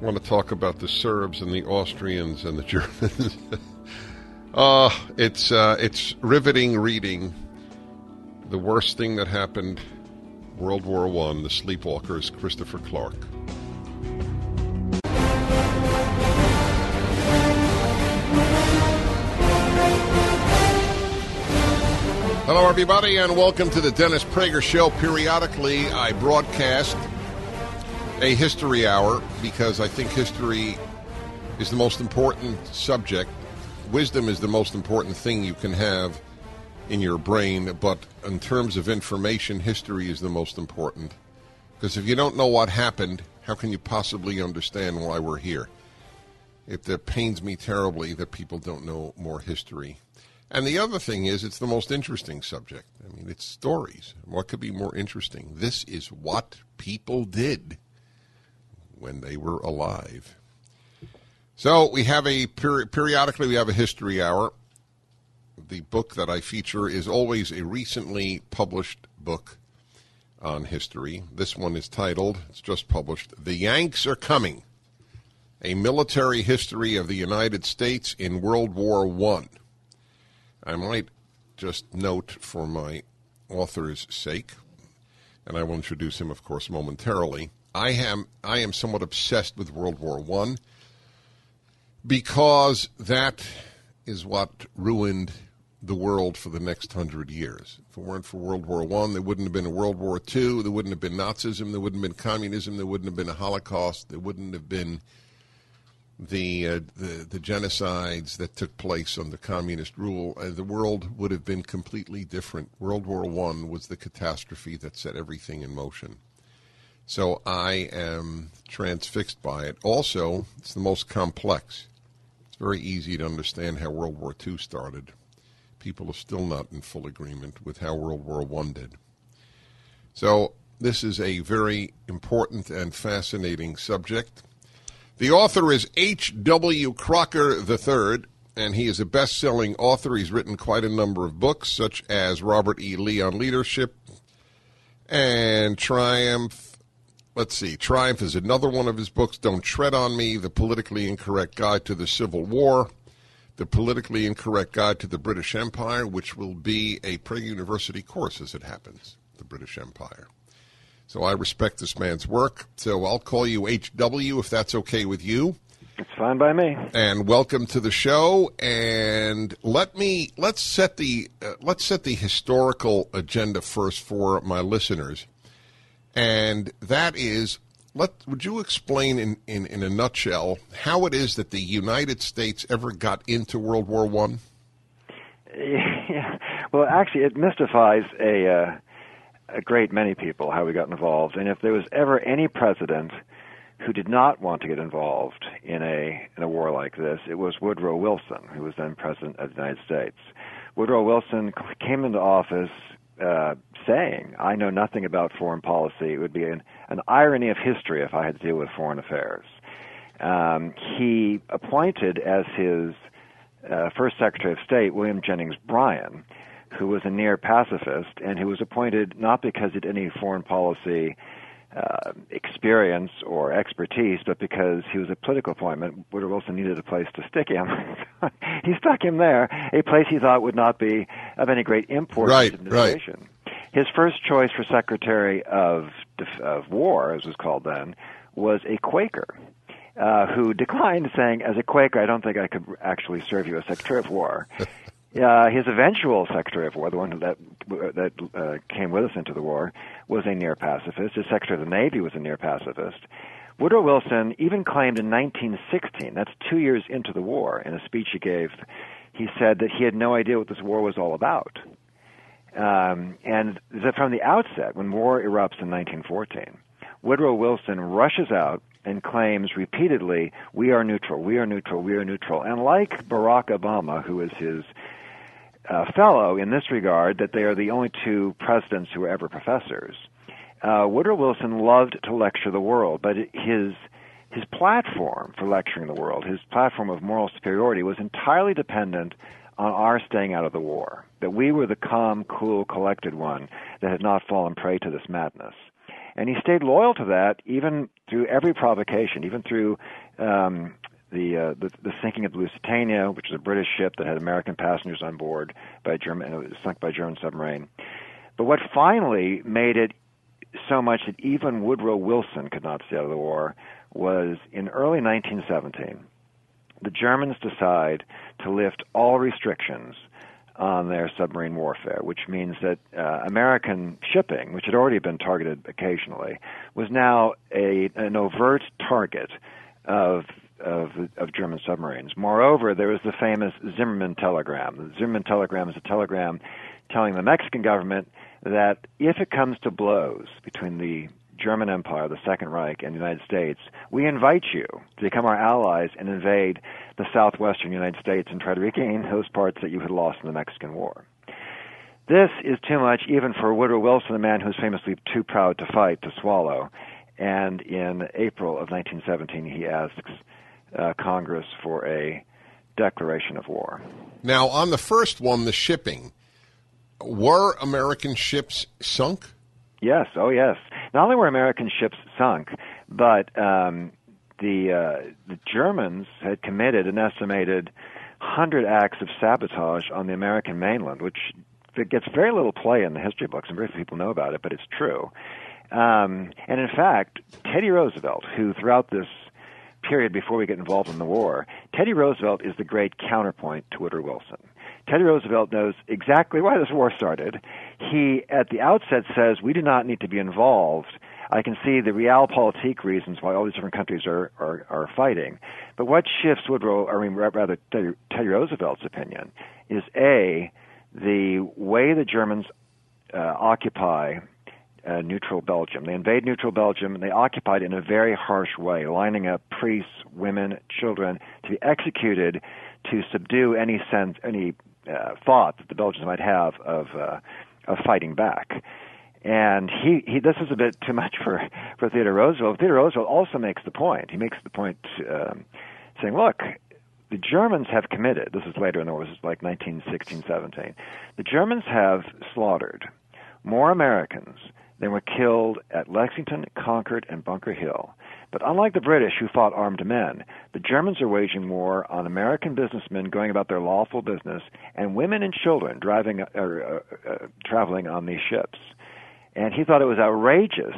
I want to talk about the Serbs and the Austrians and the Germans. uh, (laughs) it's uh, it's riveting reading. The worst thing that happened, World War One, the Sleepwalkers, Christopher Clark. Hello, everybody, and welcome to the Dennis Prager Show. Periodically, I broadcast a history hour because I think history is the most important subject. Wisdom is the most important thing you can have in your brain, but in terms of information, history is the most important. Because if you don't know what happened, how can you possibly understand why we're here? It, pains me terribly that people don't know more history. And the other thing is, it's the most interesting subject. I mean, it's stories. What could be more interesting? This is what people did when they were alive. So we have a peri- periodically we have a history hour. The book that I feature is always a recently published book on history. This one is titled, it's just published, The Yanks Are Coming A Military History of the United States in World War One. I might just note for my author's sake, and I will introduce him, of course, momentarily. I am I am somewhat obsessed with World War One because that is what ruined the world for the next hundred years. If it weren't for World War One, there wouldn't have been a World War Two. There wouldn't have been Nazism. There wouldn't have been communism. There wouldn't have been a Holocaust. There wouldn't have been the, uh, the the genocides that took place under communist rule, uh, the world would have been completely different. World War One was the catastrophe that set everything in motion. So I am transfixed by it. Also, it's the most complex. It's very easy to understand how World War II started. People are still not in full agreement with how World War One did. So this is a very important and fascinating subject. The author is H.W. Crocker III, and he is a best selling author. He's written quite a number of books, such as Robert E. Lee on Leadership and Triumph. Let's see, Triumph is another one of his books. Don't Tread on Me, The Politically Incorrect Guide to the Civil War, The Politically Incorrect Guide to the British Empire, which will be a Prager University course as it happens, the British Empire. So I respect this man's work. So I'll call you HW if that's okay with you. It's fine by me. And welcome to the show. And let me let's set the uh, let's set the historical agenda first for my listeners. And that is let would you explain in, in, in a nutshell how it is that the United States ever got into World War One? (laughs) Yeah. Well, actually, it mystifies a. Uh a great many people how we got involved. And if there was ever any president who did not want to get involved in a in a war like this, it was Woodrow Wilson, who was then president of the United States. Woodrow Wilson came into office uh, saying, "I know nothing about foreign policy. It would be an, an irony of history if I had to deal with foreign affairs." Um, he appointed as his uh, first Secretary of State William Jennings Bryan, who was a near pacifist and who was appointed not because he any foreign policy uh, experience or expertise, but because he was a political appointment. Woodrow Wilson needed a place to stick him. (laughs) he stuck him there, a place he thought would not be of any great import right, to administration. Right. His first choice for Secretary of, of War, as it was called then, was a Quaker. Uh, who declined, saying, "As a Quaker, I don't think I could actually serve you as Secretary of War." (laughs) Uh, his eventual Secretary of War, the one that that uh, came with us into the war, was a near pacifist. His Secretary of the Navy was a near pacifist. Woodrow Wilson even claimed in 1916, that's two years into the war, in a speech he gave, he said that he had no idea what this war was all about. Um, and that from the outset, when war erupts in 1914, Woodrow Wilson rushes out and claims repeatedly, "We are neutral, we are neutral, we are neutral." And like Barack Obama, who is his uh, fellow in this regard that they are the only two presidents who were ever professors. Uh, Woodrow Wilson loved to lecture the world, but his his platform for lecturing the world, his platform of moral superiority, was entirely dependent on our staying out of the war. That we were the calm, cool, collected one that had not fallen prey to this madness. And he stayed loyal to that even through every provocation, even through um, the, uh, the the sinking of the Lusitania, which was a British ship that had American passengers on board by German, it was sunk by a German submarine. But what finally made it so much that even Woodrow Wilson could not stay out of the war was in early 1917, the Germans decide to lift all restrictions on their submarine warfare, which means that uh, American shipping, which had already been targeted occasionally, was now a, an overt target of, of, of German submarines. Moreover, there was the famous Zimmerman telegram. The Zimmerman telegram is a telegram telling the Mexican government that if it comes to blows between the German Empire, the Second Reich, and the United States, we invite you to become our allies and invade the southwestern United States and try to regain those parts that you had lost in the Mexican War. This is too much even for Woodrow Wilson, a man who's famously too proud to fight, to swallow. And in April of 1917, he asks uh, Congress for a declaration of war. Now, on the first one, the shipping, were American ships sunk? Yes, oh yes. Not only were American ships sunk, but um, the uh, the Germans had committed an estimated hundred acts of sabotage on the American mainland, which gets very little play in the history books, and very few people know about it, but it's true. Um, and in fact, Teddy Roosevelt, who throughout this period before we get involved in the war, Teddy Roosevelt is the great counterpoint to Woodrow Wilson. Teddy Roosevelt knows exactly why this war started. He, at the outset, says we do not need to be involved. I can see the realpolitik reasons why all these different countries are, are, are fighting. But what shifts Woodrow, I mean, rather Teddy, Roosevelt's opinion, is A, the way the Germans uh, occupy uh, neutral Belgium. They invade neutral Belgium and they occupy it in a very harsh way, lining up priests, women, children to be executed to subdue any sense, any uh, thought that the Belgians might have of uh, of fighting back. And he, he this is a bit too much for for Theodore Roosevelt. Theodore Roosevelt also makes the point. He makes the point um, saying, look, the Germans have committed. This is later in the war. This is like 1916, 17. The Germans have slaughtered more Americans than were killed at Lexington, Concord, and Bunker Hill. But unlike the British, who fought armed men, the Germans are waging war on American businessmen going about their lawful business and women and children driving or uh, uh, traveling on these ships. And he thought it was outrageous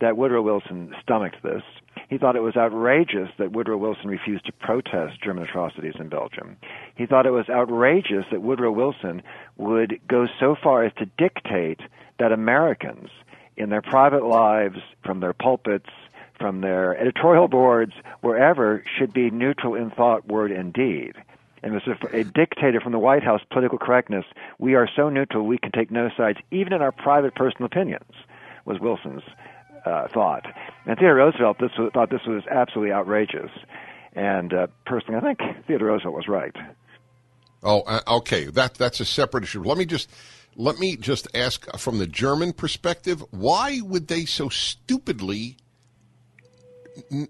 that Woodrow Wilson stomached this. He thought it was outrageous that Woodrow Wilson refused to protest German atrocities in Belgium. He thought it was outrageous that Woodrow Wilson would go so far as to dictate that Americans in their private lives, from their pulpits, from their editorial boards, wherever, should be neutral in thought, word, and deed. And was a, a dictator from the White House, political correctness. We are so neutral, we can take no sides, even in our private personal opinions, was Wilson's uh, thought. And Theodore Roosevelt this was, thought this was absolutely outrageous. And uh, personally, I think Theodore Roosevelt was right. Oh, uh, okay. That that's a separate issue. Let me just let me just ask from the German perspective, why would they so stupidly n-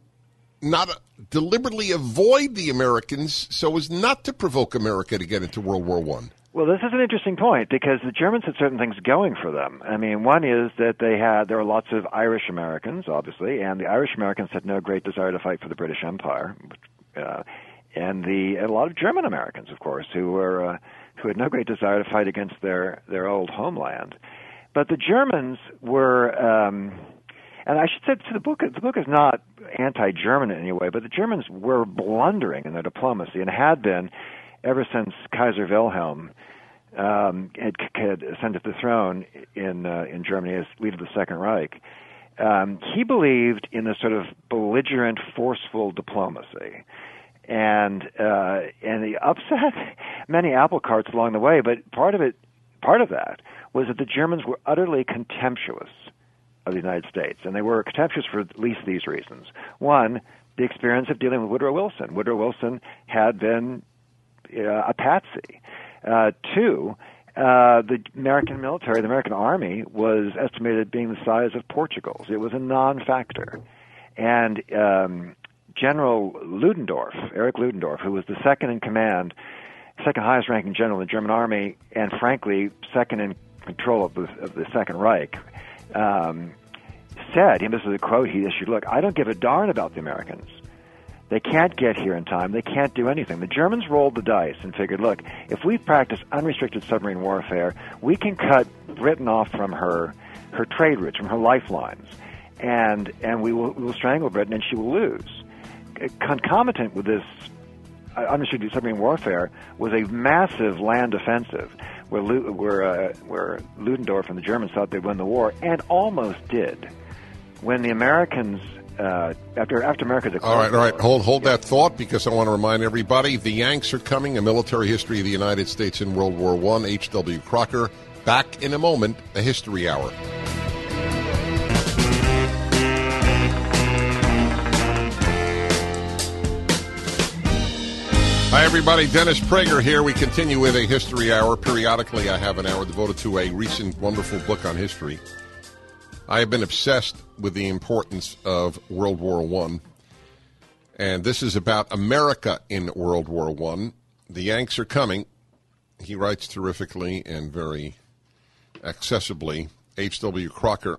not uh, deliberately avoid the Americans so as not to provoke America to get into World War One? Well, this is an interesting point because the Germans had certain things going for them. I mean, one is that they had there were lots of Irish Americans, obviously, and the Irish Americans had no great desire to fight for the British Empire, uh, and the and a lot of German Americans, of course, who were uh, who had no great desire to fight against their their old homeland. But the Germans were. Um, and I should say, the book the book is not anti-German in any way, but the Germans were blundering in their diplomacy and had been ever since Kaiser Wilhelm um, had, had ascended the throne in uh, in Germany as leader of the Second Reich. Um, he believed in a sort of belligerent, forceful diplomacy, and uh, and he upset (laughs) many apple carts along the way. But part of it, part of that, was that the Germans were utterly contemptuous of the United States, and they were contemptuous for at least these reasons. One, the experience of dealing with Woodrow Wilson. Woodrow Wilson had been uh, a patsy. Uh, two, uh, the American military, the American army, was estimated being the size of Portugal's. It was a non-factor, and um, General Ludendorff, Erich Ludendorff, who was the second in command, second highest ranking general in the German army, and frankly, second in control of the, of the Second Reich, um, said, and this is a quote he issued, look, I don't give a darn about the Americans. They can't get here in time. They can't do anything. The Germans rolled the dice and figured, look, if we practice unrestricted submarine warfare, we can cut Britain off from her her trade routes, from her lifelines, and and we will, we will strangle Britain, and she will lose. Concomitant with this unrestricted submarine warfare was a massive land offensive, where where uh, where Ludendorff and the Germans thought they'd win the war, and almost did. When the Americans uh, after after America declared. All right, all right. Hold hold that thought because I want to remind everybody the Yanks are coming. A military history of the United States in World War One. H. W. Crocker. Back in a moment. A history hour. Everybody. Dennis Prager here. We continue with a history hour. Periodically, I have an hour devoted to a recent wonderful book on history. I have been obsessed with the importance of World War One, and this is about America in World War One. The Yanks are coming. He writes terrifically and very accessibly. H.W. Crocker.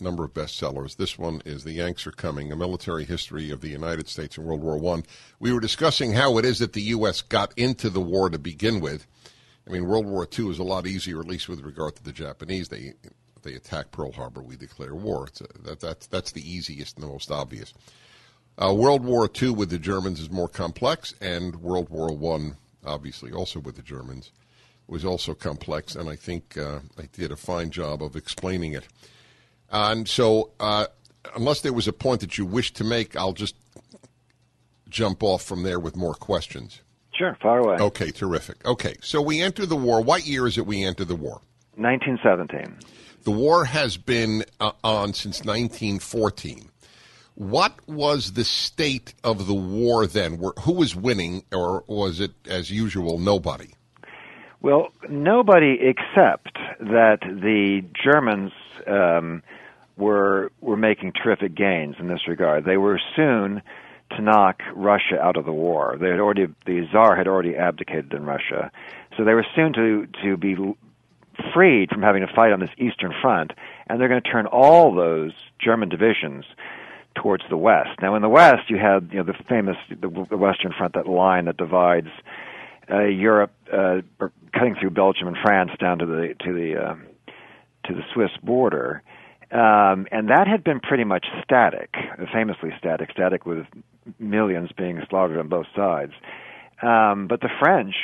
number of bestsellers. This one is The Yanks Are Coming, a military history of the United States in World War One. We were discussing how it is that the U.S. got into the war to begin with. I mean, World War II is a lot easier, at least with regard to the Japanese. They they attack Pearl Harbor, we declare war. A, that, that's, that's the easiest and the most obvious. Uh, World War II with the Germans is more complex, and World War One, obviously, also with the Germans, was also complex, and I think uh, I did a fine job of explaining it. And so, uh, unless there was a point that you wish to make, I'll just jump off from there with more questions. Sure, far away. Okay, terrific. Okay, so we enter the war. What year is it we enter the war? 1917. The war has been uh, on since 1914. What was the state of the war then? Who was winning, or was it, as usual, nobody? Well, nobody except that the Germans um, were were making terrific gains in this regard. They were soon to knock Russia out of the war. They had already the Czar had already abdicated in Russia, so they were soon to to be freed from having to fight on this eastern front, and they're going to turn all those German divisions towards the west. Now, in the west, you had you know the famous the, the Western Front, that line that divides uh, Europe, uh, cutting through Belgium and France down to the to the uh, to the Swiss border, um, and that had been pretty much static, famously static, static with millions being slaughtered on both sides. Um, but the French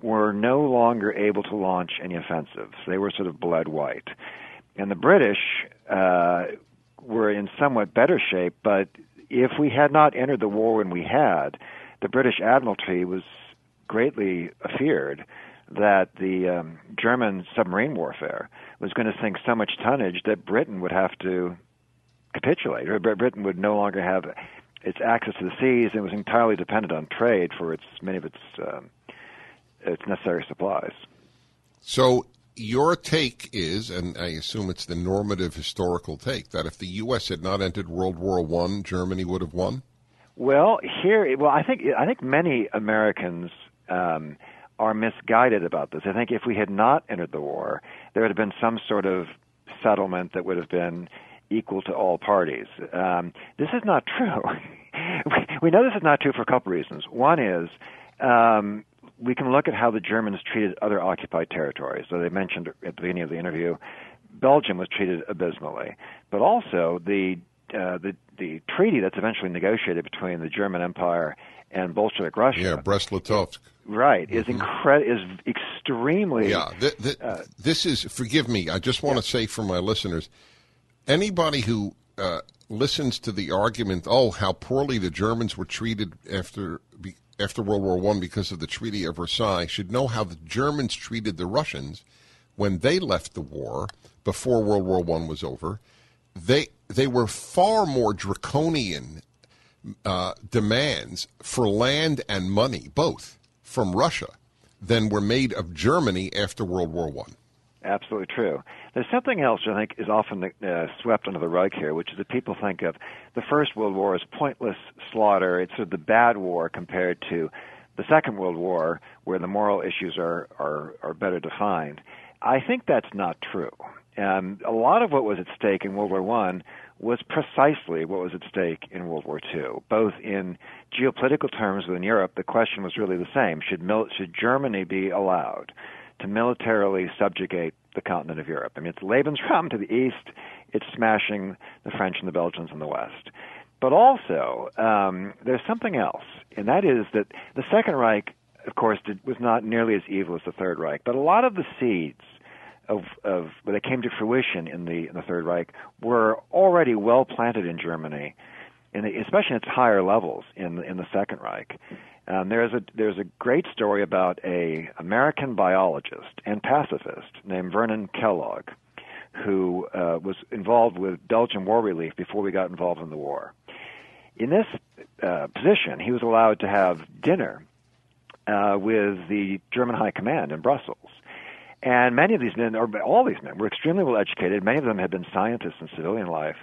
were no longer able to launch any offensives; they were sort of bled white, and the British uh, were in somewhat better shape. But if we had not entered the war when we had, the British Admiralty was greatly feared that the um, German submarine warfare was going to sink so much tonnage that Britain would have to capitulate, or Britain would no longer have its access to the seas and was entirely dependent on trade for its many of its um, its necessary supplies. So your take is, and I assume it's the normative historical take, that if the U.S. had not entered World War One, Germany would have won. Well, here, well, I think I think many Americans um, are misguided about this. I think if we had not entered the war, there would have been some sort of settlement that would have been equal to all parties. Um, this is not true. (laughs) we know this is not true for a couple reasons. One is um, we can look at how the Germans treated other occupied territories. So they mentioned at the beginning of the interview, Belgium was treated abysmally, but also the uh, the the treaty that's eventually negotiated between the German Empire and Bolshevik Russia. Yeah, Brest-Litovsk. Right, is Mm-hmm. incre- is extremely. Yeah, th- th- uh, this is. Forgive me. I just want to say for my listeners, anybody who uh, listens to the argument, oh, how poorly the Germans were treated after after World War One because of the Treaty of Versailles, should know how the Germans treated the Russians when they left the war before World War One was over. They they were far more draconian uh, demands for land and money, both from Russia, than were made of Germany after World War One. Absolutely true. There's something else I think is often uh, swept under the rug here, which is that people think of the First World War as pointless slaughter. It's sort of the bad war compared to the Second World War, where the moral issues are are, are better defined. I think that's not true. Um, a lot of what was at stake in World War One was precisely what was at stake in World War II. Both in geopolitical terms within Europe, the question was really the same: should mil- should Germany be allowed to militarily subjugate the continent of Europe? I mean, it's Lebensraum to the east; it's smashing the French and the Belgians in the west. But also, um, there's something else, and that is that the Second Reich, of course, did, was not nearly as evil as the Third Reich. But a lot of the seeds of, of came to fruition in the in the Third Reich were already well planted in Germany, in the, especially at its higher levels in the, in the Second Reich. Um, there's a there's a great story about a American biologist and pacifist named Vernon Kellogg, who uh, was involved with Belgian war relief before we got involved in the war. In this uh, position, he was allowed to have dinner uh, with the German High Command in Brussels. And many of these men, or all these men, were extremely well educated. Many of them had been scientists in civilian life.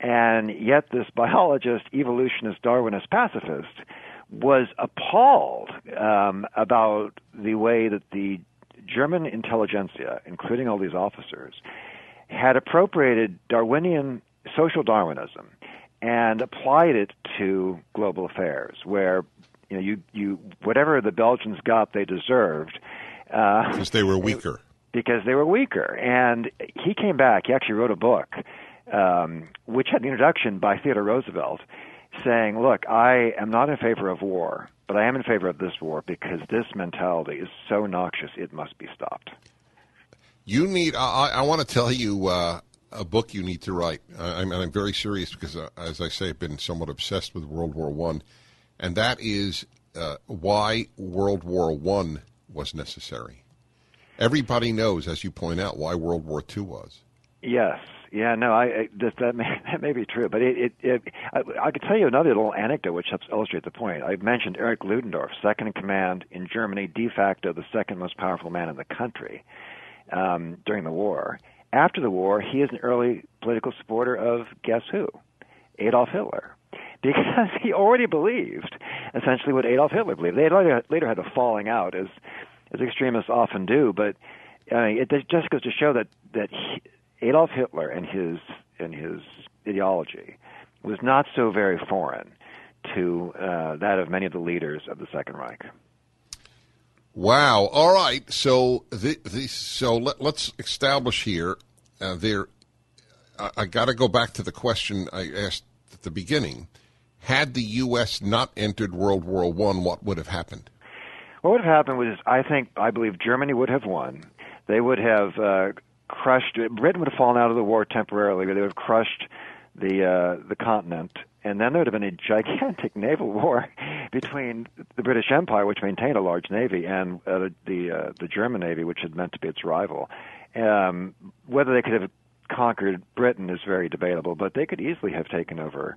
And yet, this biologist, evolutionist, Darwinist pacifist was appalled um, about the way that the German intelligentsia, including all these officers, had appropriated Darwinian social Darwinism and applied it to global affairs, where you know you you whatever the Belgians got, they deserved uh, because they were weaker. Because they were weaker, and he came back. He actually wrote a book, um, which had an introduction by Theodore Roosevelt, saying, "Look, I am not in favor of war, but I am in favor of this war because this mentality is so noxious; it must be stopped." You need. I, I want to tell you uh, a book you need to write. I, I'm, I'm very serious because, uh, as I say, I've been somewhat obsessed with World War One, and that is uh, why World War One was necessary. Everybody knows, as you point out, why World War II was. Yes. Yeah, no, I, I that, that may (laughs) that may be true, but it, it, it I, I could tell you another little anecdote which helps illustrate the point. I mentioned Erich Ludendorff, second in command in Germany, de facto the second most powerful man in the country um, during the war. After the war, he is an early political supporter of guess who? Adolf Hitler. Because he already believed essentially what Adolf Hitler believed. They later, later had a falling out, as as extremists often do, but uh, it just goes to show that that he, Adolf Hitler and his and his ideology was not so very foreign to uh, that of many of the leaders of the Second Reich. Wow. All right. So the, the so let, us establish here. Uh, there, I, I got to go back to the question I asked the beginning. Had the U.S. not entered World War One, what would have happened? What would have happened was, I think, I believe Germany would have won. They would have uh, crushed. Britain would have fallen out of the war temporarily, but they would have crushed the uh, the continent, and then there would have been a gigantic (laughs) naval war between the British Empire, which maintained a large navy, and uh, the uh, the German navy, which had meant to be its rival. Um, whether they could have conquered Britain is very debatable, but they could easily have taken over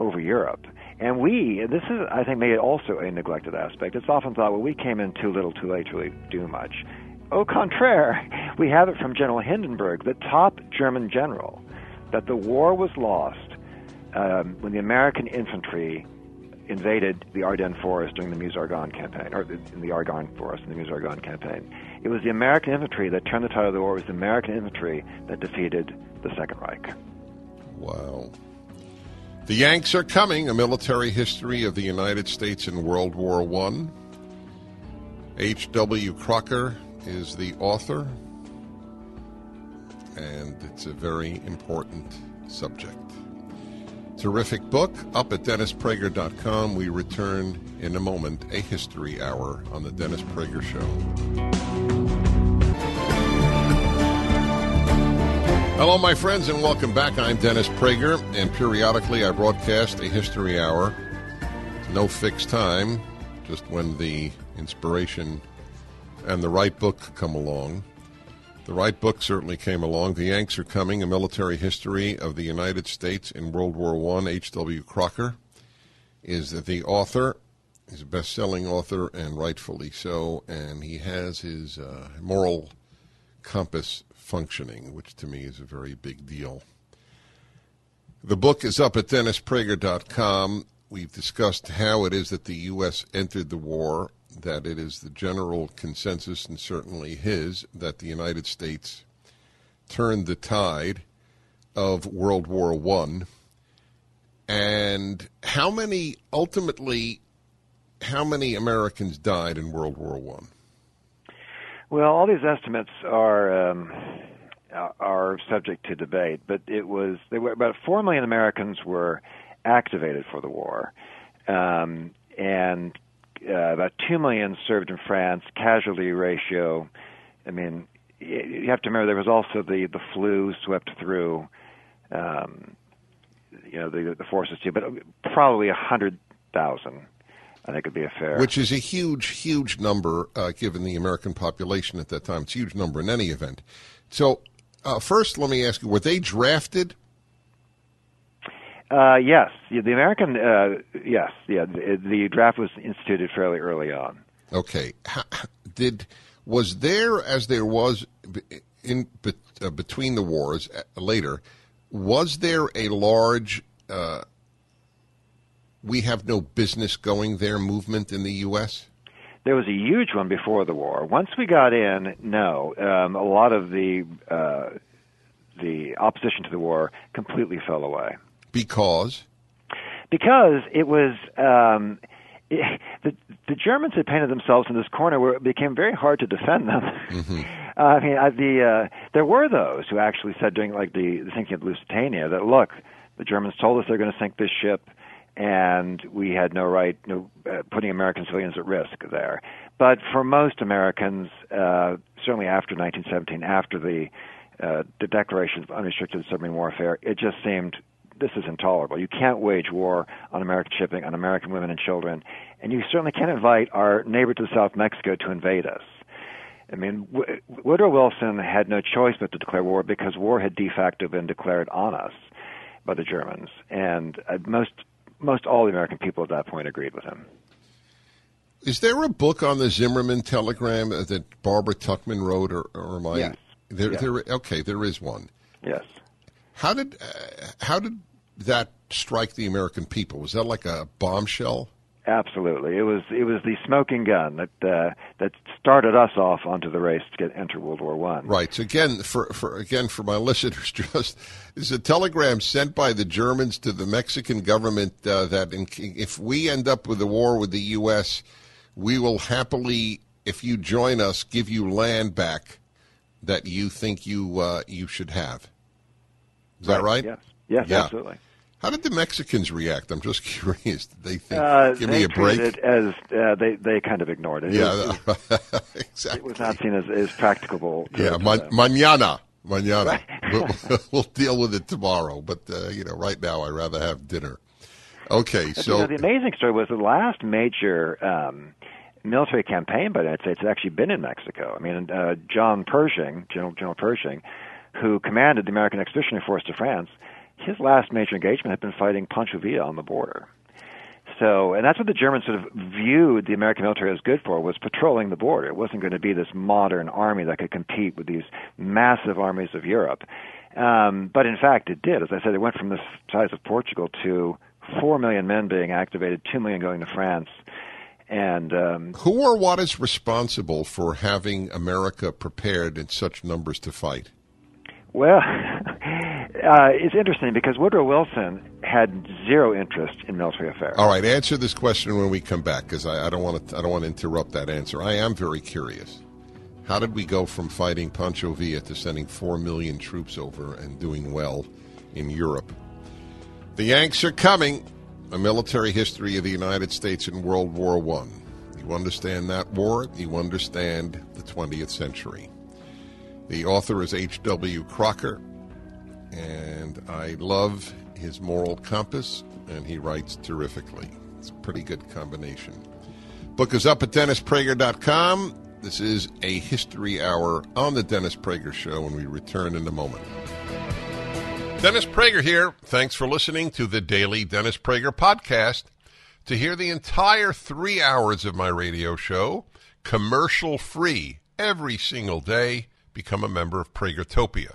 over Europe. And we, this is, I think, it also a neglected aspect. It's often thought, well, we came in too little, too late to really do much. Au contraire, (laughs) we have it from General Hindenburg, the top German general, that the war was lost um, when the American infantry invaded the Ardennes forest during the Meuse-Argonne campaign, or in the Argonne forest in the Meuse-Argonne campaign. It was the American infantry that turned the tide of the war. It was the American infantry that defeated the Second Reich. Wow. The Yanks are coming, a military history of the United States in World War One. H.W. Crocker is the author, and it's a very important subject. Terrific book up at DennisPrager.com. We return in a moment, a history hour on the Dennis Prager Show. Hello, my friends, and welcome back. I'm Dennis Prager, and periodically I broadcast a history hour. No fixed time, just when the inspiration and the right book come along. The right book certainly came along. The Yanks are coming: a military history of the United States in World War One. H. W. Crocker is the author. He's a best-selling author, and rightfully so. And he has his uh, moral compass functioning, which to me is a very big deal. The book is up at DennisPrager.com. We've discussed how it is that the U.S. entered the war, that it is the general consensus, and certainly his, that the United States turned the tide of World War One. And how many, ultimately, how many Americans died in World War One? Well, all these estimates are um, are subject to debate, but it was there were about four million Americans were activated for the war, um, and uh, about two million served in France. Casualty ratio, I mean, you have to remember there was also the the flu swept through, um, you know, the the forces too, but probably a hundred thousand I think it'd be a fair. Which is a huge, huge number uh, given the American population at that time. It's a huge number in any event. So, uh, first, let me ask you: Were they drafted? Uh, yes, the American. Uh, yes, yeah. The, the, draft was instituted fairly early on. Okay. How, did was there as there was in uh, between the wars uh, later? Was there a large we have no business going there movement in the U.S.? There was a huge one before the war. Once we got in, no, um, a lot of the uh, the opposition to the war completely fell away. Because because it was um, it, the the Germans had painted themselves in this corner where it became very hard to defend them. Mm-hmm. (laughs) uh, I mean, uh, the uh, there were those who actually said during like the, the thinking of Lusitania that look, the Germans told us they're going to sink this ship and we had no right no, uh, putting American civilians at risk there. But for most Americans, uh, certainly after 1917, after the uh, the Declaration of Unrestricted Submarine Warfare, it just seemed this is intolerable. You can't wage war on American shipping, on American women and children, and you certainly can't invite our neighbor to the South Mexico to invade us. I mean, w- Woodrow Wilson had no choice but to declare war because war had de facto been declared on us by the Germans, and uh, most most all the American people at that point agreed with him. Is there a book on the Zimmerman telegram that Barbara Tuchman wrote, or, or am I? Yes. There, yes. there, okay, there is one. Yes. How did uh, how did that strike the American people? Was that like a bombshell? Absolutely, it was it was the smoking gun that uh, that started us off onto the race to get enter World War One. Right. So again, for for again for my (laughs) listeners, just is a telegram sent by the Germans to the Mexican government uh, that in, if we end up with a war with the U.S., we will happily, if you join us, give you land back that you think you uh, you should have. Is that right? Yes. Yes. Yeah. Absolutely. How did the Mexicans react? I'm just (laughs) curious. Did they think, uh, give they me a break? It as uh, they they kind of ignored it. Yeah, it was, (laughs) exactly. It was not seen as, as practicable. Yeah, ma- mañana, mañana. Right. (laughs) we'll, we'll deal with it tomorrow. But uh, you know, right now, I'd rather have dinner. Okay, But, so you know, the amazing story was the last major um, military campaign by the United States had actually been in Mexico. I mean, uh, John Pershing, General General Pershing, who commanded the American Expeditionary Force to France, his last major engagement had been fighting Pancho Villa on the border. So, and that's what the Germans sort of viewed the American military as good for was patrolling the border. It wasn't going to be this modern army that could compete with these massive armies of Europe. Um, but in fact, it did. As I said, it went from the size of Portugal to four million men being activated, two million going to France, and um, who or what is responsible for having America prepared in such numbers to fight? Well, (laughs) uh, it's interesting because Woodrow Wilson had zero interest in military affairs. All right, answer this question when we come back, because I, I don't want to. I don't want to interrupt that answer. I am very curious. How did we go from fighting Pancho Villa to sending four million troops over and doing well in Europe? The Yanks are coming. A military history of the United States in World War One. You understand that war, you understand the 20th century. The author is H.W. Crocker, and I love his moral compass, and he writes terrifically. It's a pretty good combination. Book is up at DennisPrager.com. This is a history hour on the Dennis Prager Show, and we return in a moment. Dennis Prager here. Thanks for listening to the daily Dennis Prager podcast. To hear the entire three hours of my radio show, commercial free, every single day, become a member of Pragertopia.